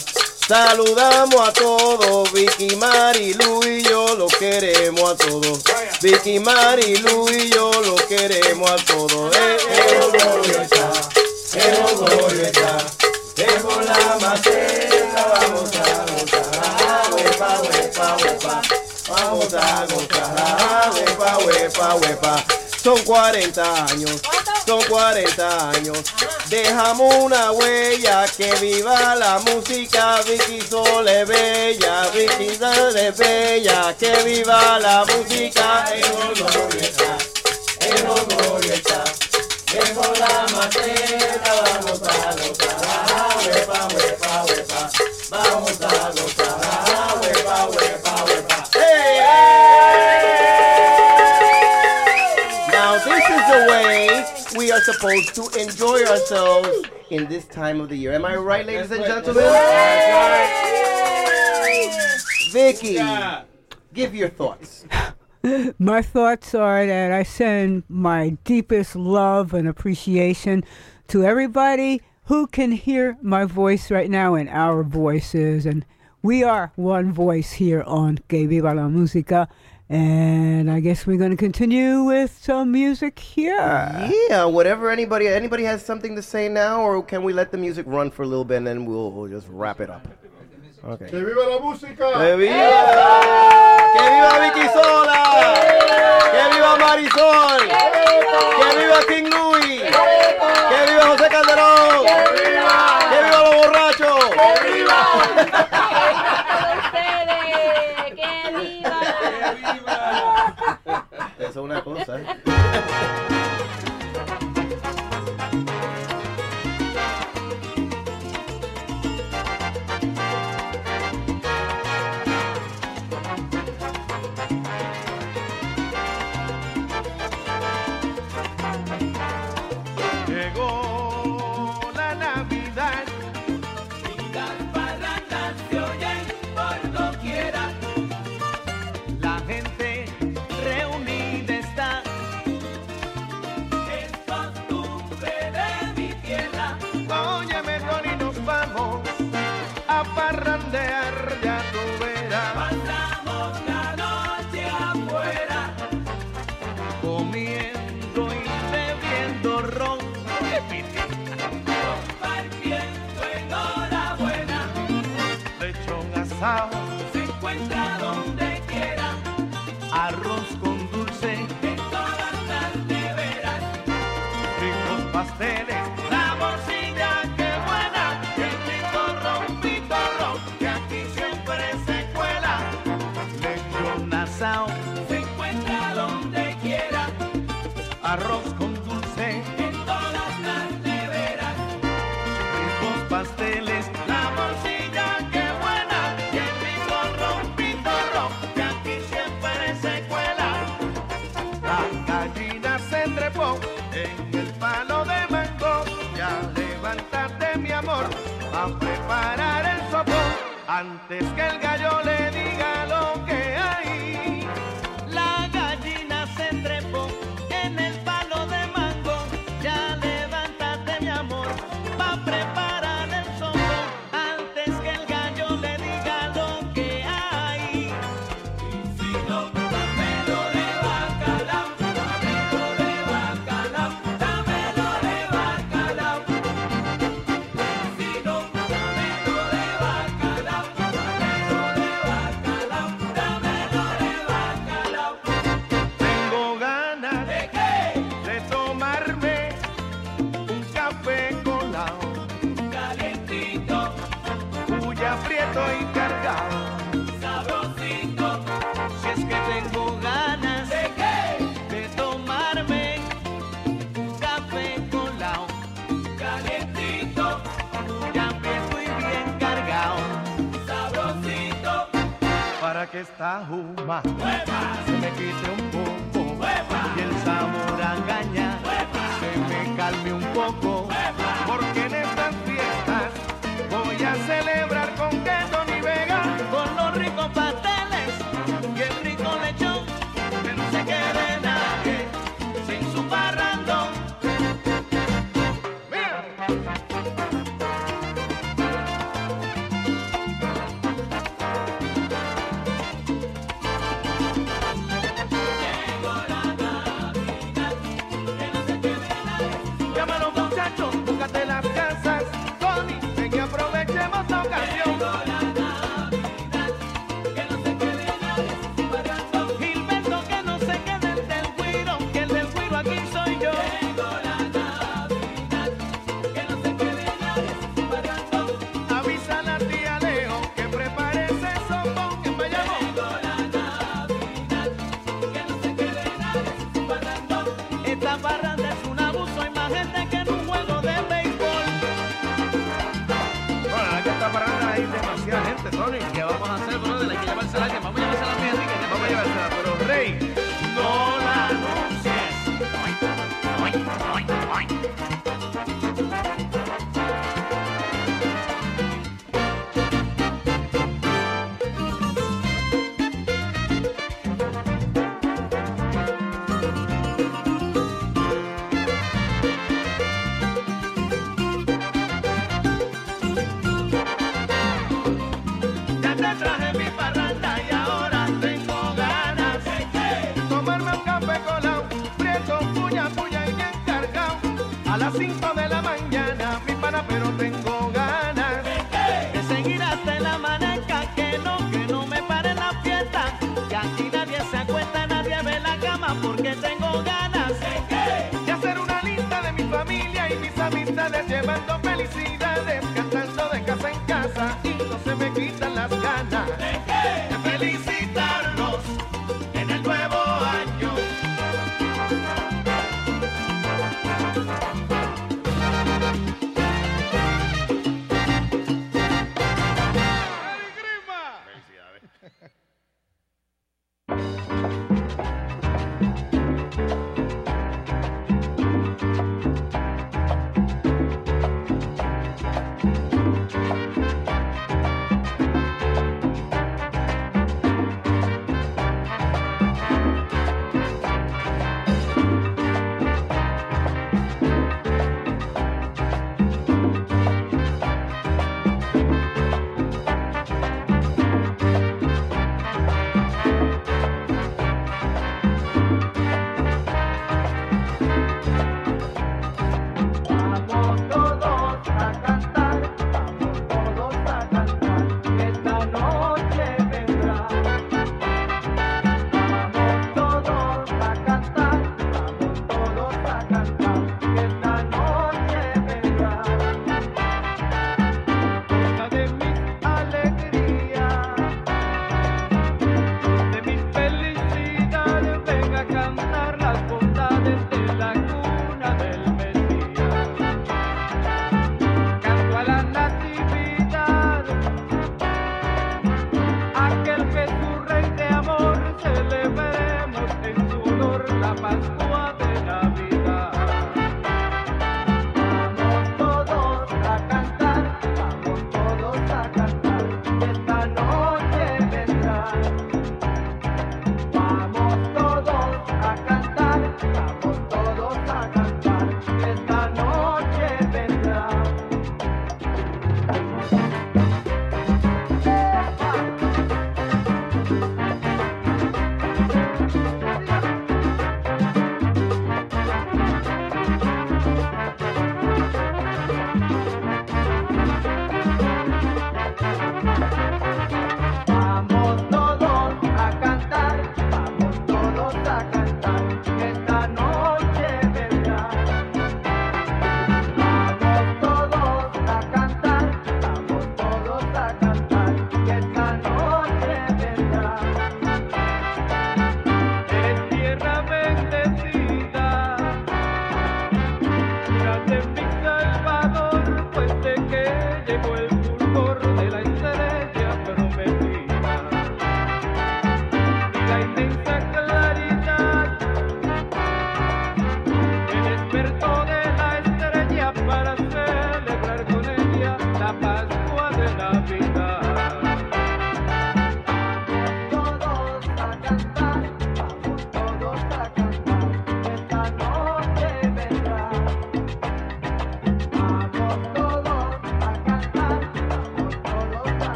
saludamos a todos, Vicky, Marilu y yo lo queremos a todos. Vicky, Marilu y yo lo queremos a todos. Eh. Es por la maceta, vamos a gozar, huepa, huepa, huepa, vamos a gozar, huepa, huepa, huepa. Son 40 años, son 40 años, dejamos una huella, que viva la música, Vicky Sole Bella, Vicky Sole Bella, que viva la música, el orgullo está, el orgullo está. Es por la maceta, vamos a gozar, huepa, huepa, huepa, vamos a gozar, are supposed to enjoy ourselves in this time of the year. Am I right, ladies and gentlemen? Vicki, give your thoughts. my thoughts are that I send my deepest love and appreciation to everybody who can hear my voice right now and our voices. And we are one voice here on Que Viva la Música. And I guess we're going to continue with some music here. Yeah, whatever anybody anybody has something to say now, or can we let the music run for a little bit and then we'll, we'll just wrap it up? Okay. ¡Que viva la música! ¡Que viva! ¡Que viva Vicki Sola! ¡Que viva Marisol! ¡Que viva King Eso es una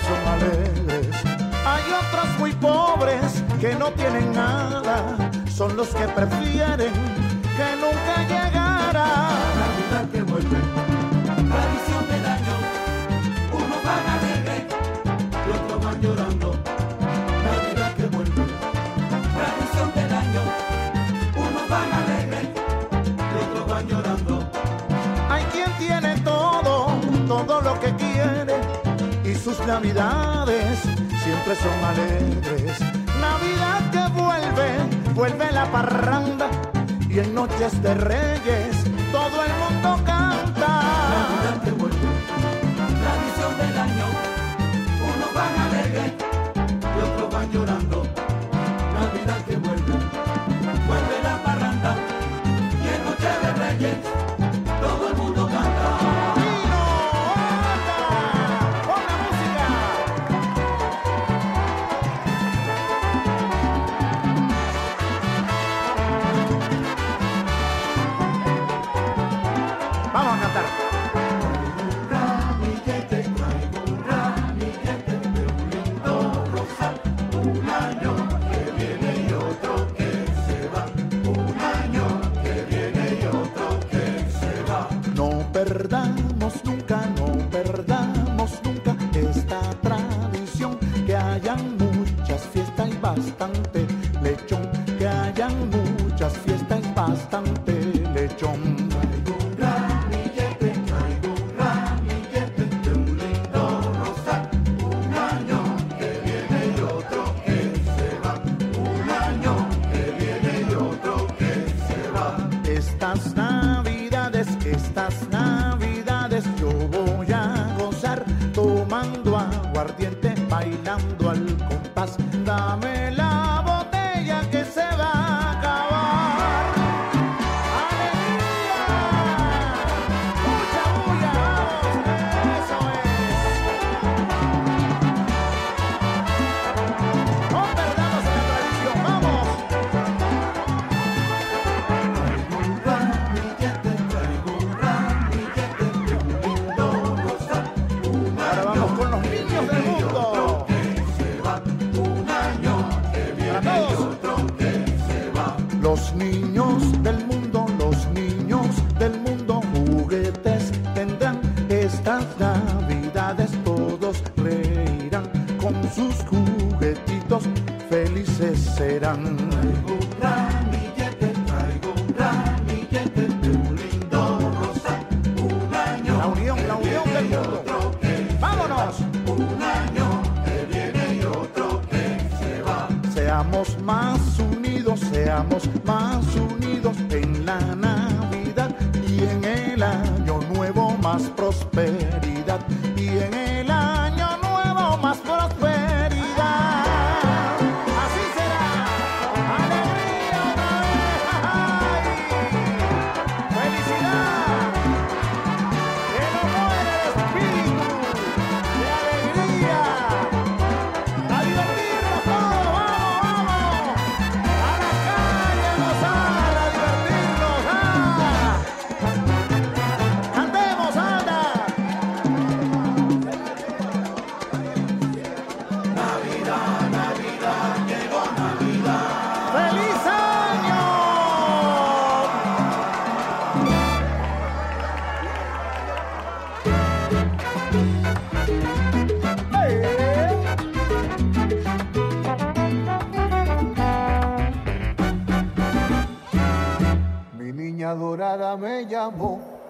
son alegres. Hay otros muy pobres que no tienen nada, son los que prefieren navidades siempre son alegres. Navidad que vuelve, vuelve la parranda y en noches de reyes todo el mundo canta. Navidad que vuelve, tradición del año, unos van alegres y otros van llorando.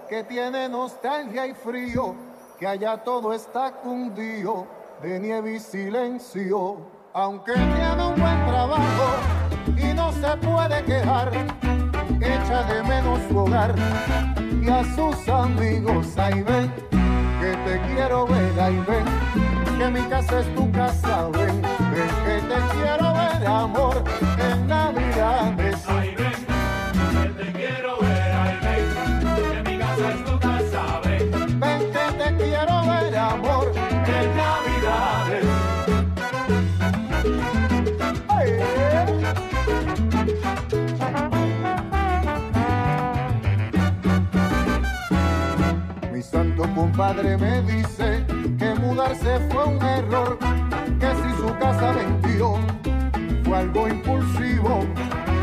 Que tiene nostalgia y frío, que allá todo está cundido de nieve y silencio. Aunque tiene un buen trabajo y no se puede quejar, echa de menos su hogar y a sus amigos. Ahí ven, que te quiero ver, ahí ven, que mi casa es tu casa, ven, ven que te quiero ver, amor, compadre me dice que mudarse fue un error, que si su casa vendió fue algo impulsivo.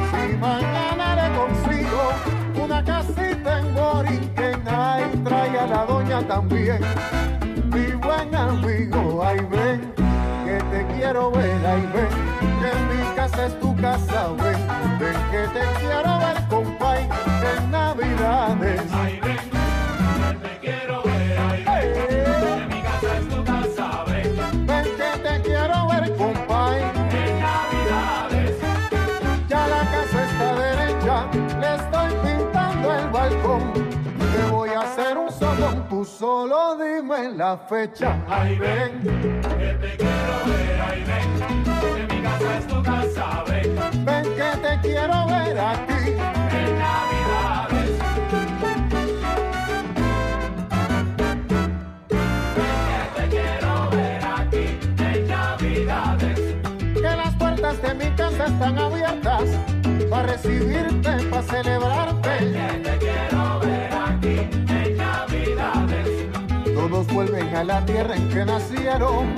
Si mañana le consigo una casita en Borinquen, ahí trae a la doña también. Mi buen amigo, ahí ven, que te quiero ver, ahí ven, que mi casa es tu casa, ven, ven que te quiero ver, compay, en Navidades. Ay, solo dime la fecha. ay, ven, que te quiero ver, ay, ven, que mi casa es tu casa, ven. Ven que te quiero ver aquí. En Navidades, ven que te quiero ver aquí. En Navidades, Que las puertas de mi casa están abiertas para recibirte, para celebrarte. que te Vuelven a la tierra en que nacieron.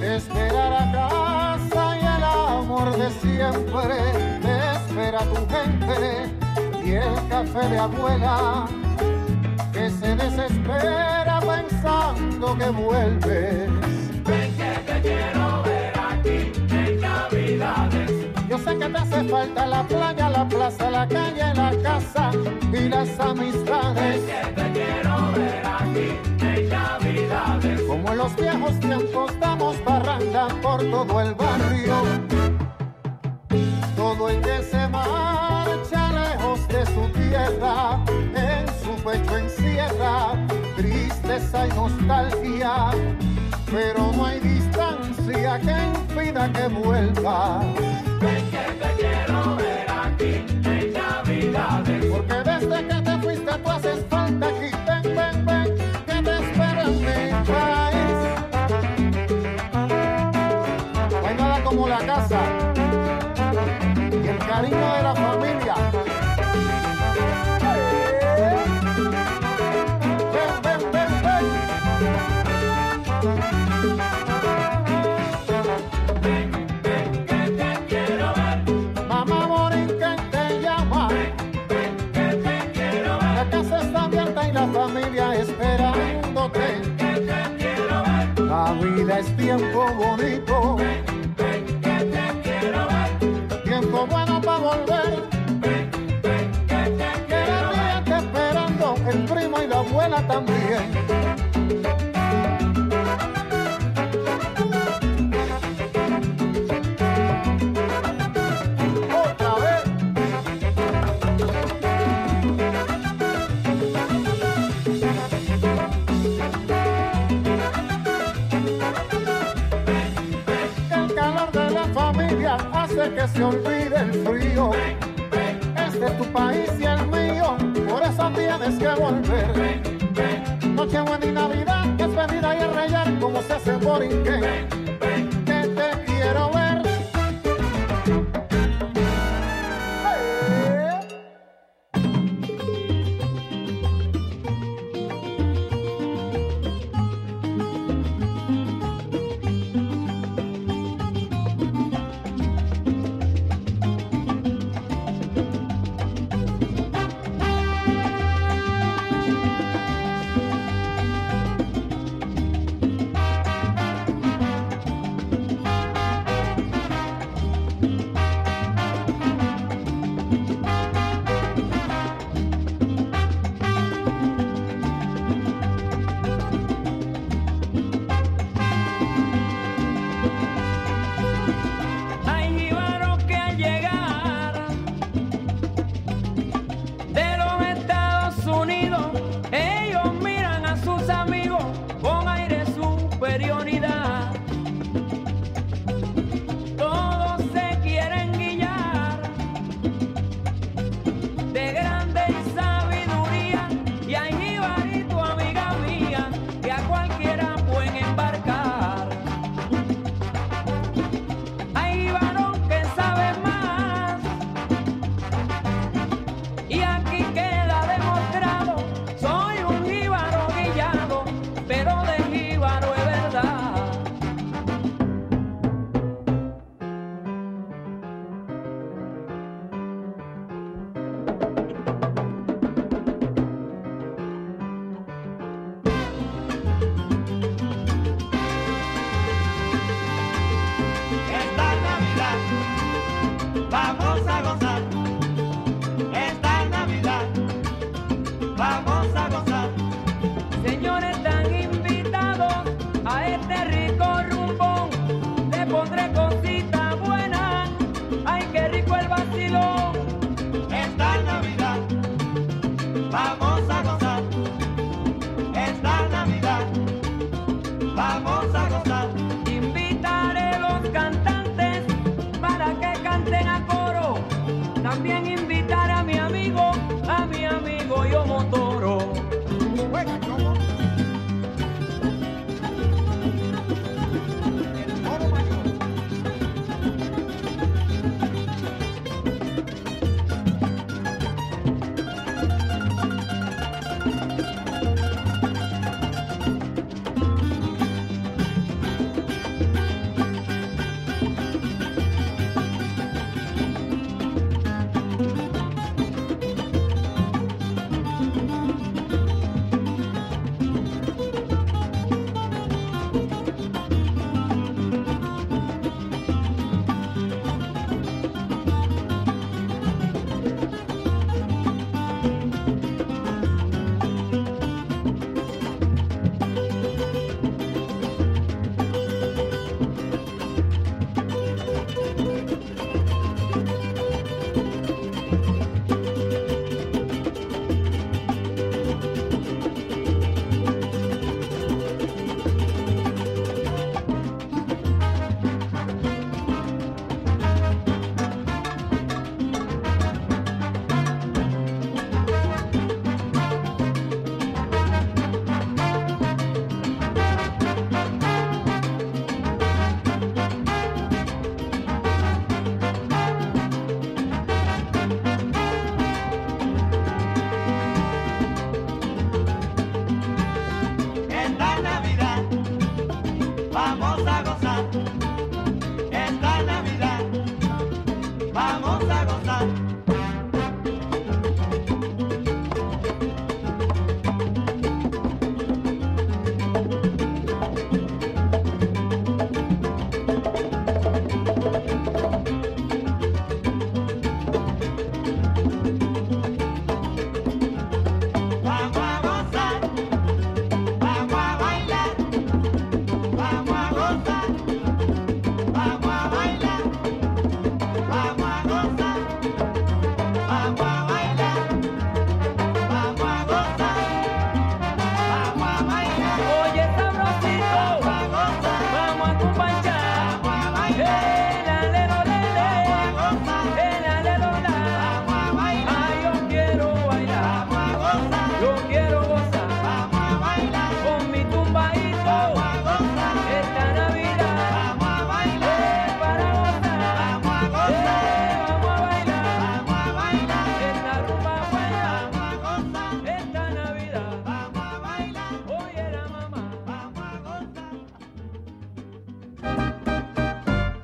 Te esperará casa y el amor de siempre. Te espera tu gente y el café de abuela que se desespera pensando que vuelves. Sé que te hace falta la playa, la plaza, la calle, la casa y las amistades. que te quiero ver aquí en Navidades. Como en los viejos tiempos damos parranda por todo el barrio. Todo el que se marcha lejos de su tierra, en su pecho encierra tristeza y nostalgia. Pero no hay distancia que impida que vuelva. Ven que te quiero vida es tiempo bonito. Que te quiero ver. Tiempo bueno para volver. Que te Que la tía está esperando, el primo y la abuela también. Que se olvide el frío. Este es tu país y el mío, por eso tienes que volver. Nochebuena y Navidad es venir y arrellar como se hace en Borinquen. Que te quiero ver.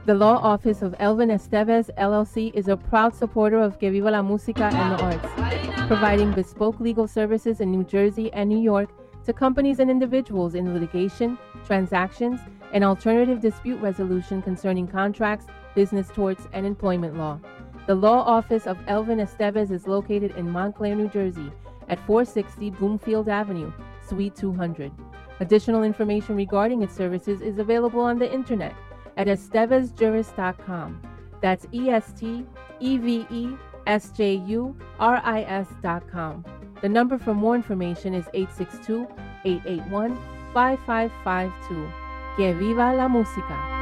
The law office of Elvin Esteves LLC is a proud supporter of Que Viva la Música and the arts, providing bespoke legal services in New Jersey and New York to companies and individuals in litigation, transactions, and alternative dispute resolution concerning contracts, business torts, and employment law. The law office of Elvin Esteves is located in Montclair, New Jersey at 460 Bloomfield Avenue, Suite 200. Additional information regarding its services is available on the internet at estevesjuris.com. That's E S T E V E S J U R I S.com. The number for more information is 862 881 5552. Que viva la música!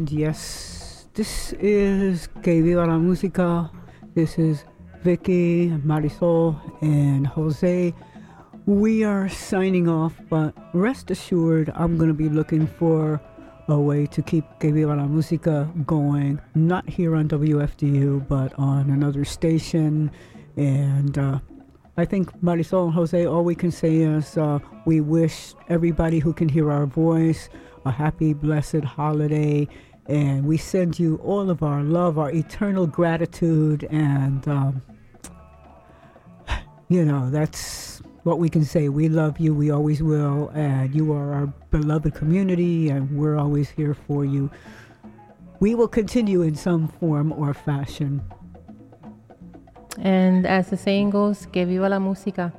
And yes, this is Que Viva la Música. This is Vicki, Marisol, and Jose. We are signing off, but rest assured, I'm going to be looking for a way to keep Que Viva la Música going, not here on WFDU, but on another station. And uh, I think Marisol and Jose, all we can say is uh, we wish everybody who can hear our voice a happy, blessed holiday. And we send you all of our love, our eternal gratitude, and, um, you know, that's what we can say. We love you, we always will, and you are our beloved community, and we're always here for you. We will continue in some form or fashion. And as the saying goes, que viva la música.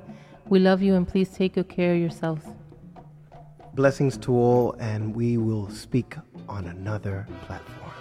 We love you and please take good care of yourselves. Blessings to all, and we will speak on another platform.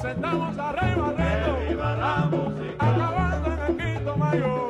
Presentamos a Ray Barretto. Que viva la música. Acabando en el quinto mayo.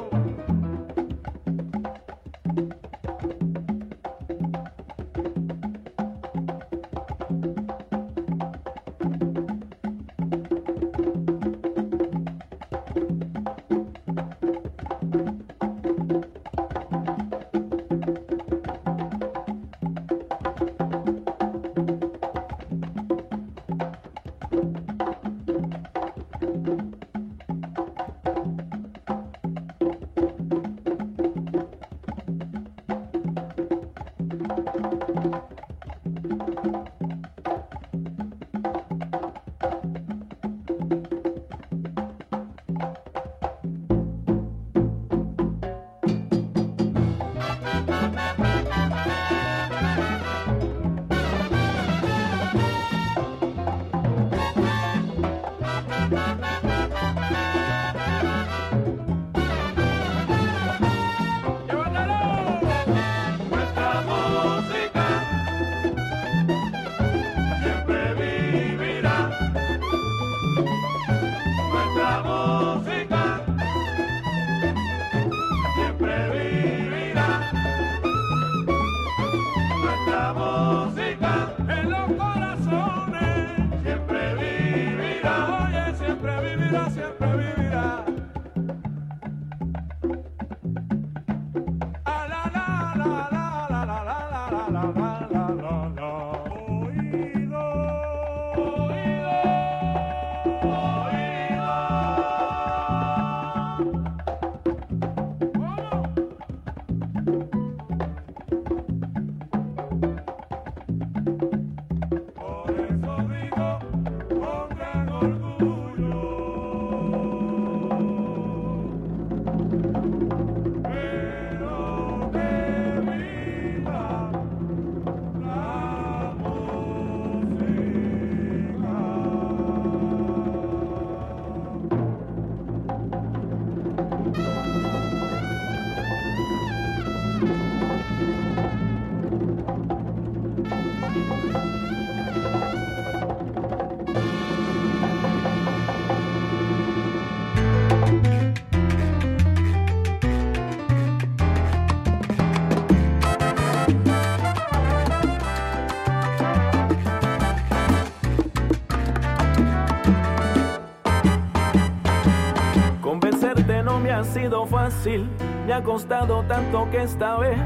me ha costado tanto que esta vez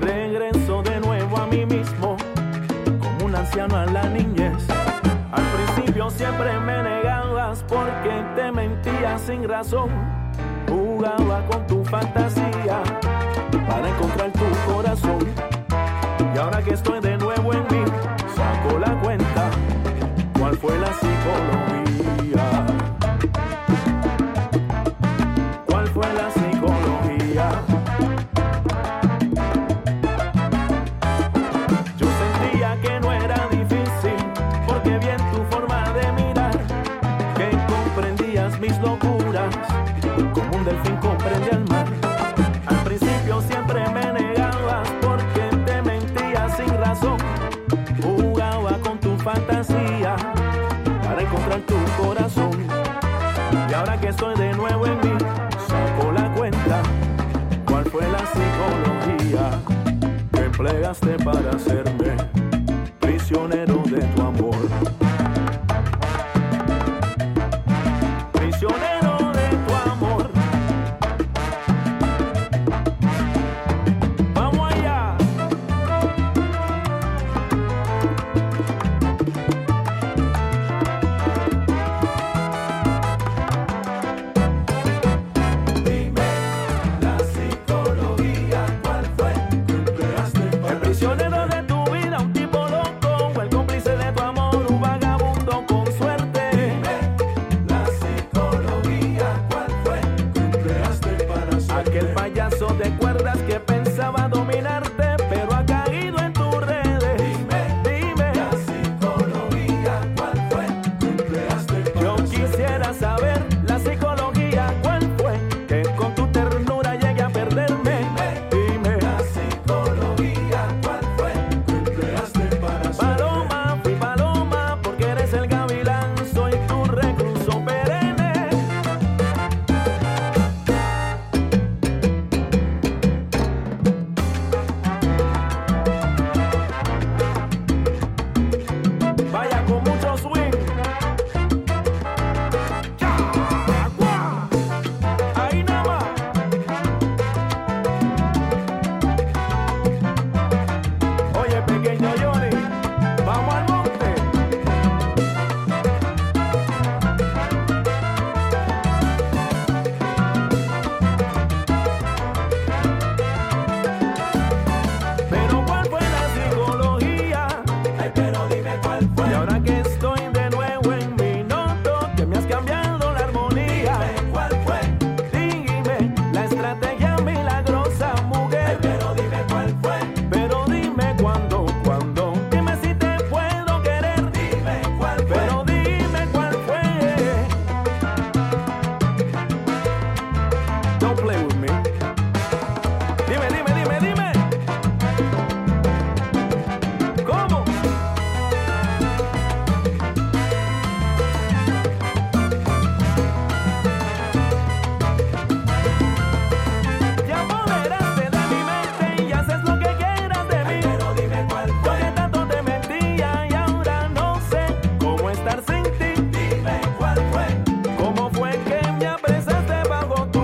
regreso de nuevo a mí mismo, como un anciano a la niñez. Al principio siempre me negabas porque te mentía sin razón, jugaba con tu fantasía para encontrar tu corazón.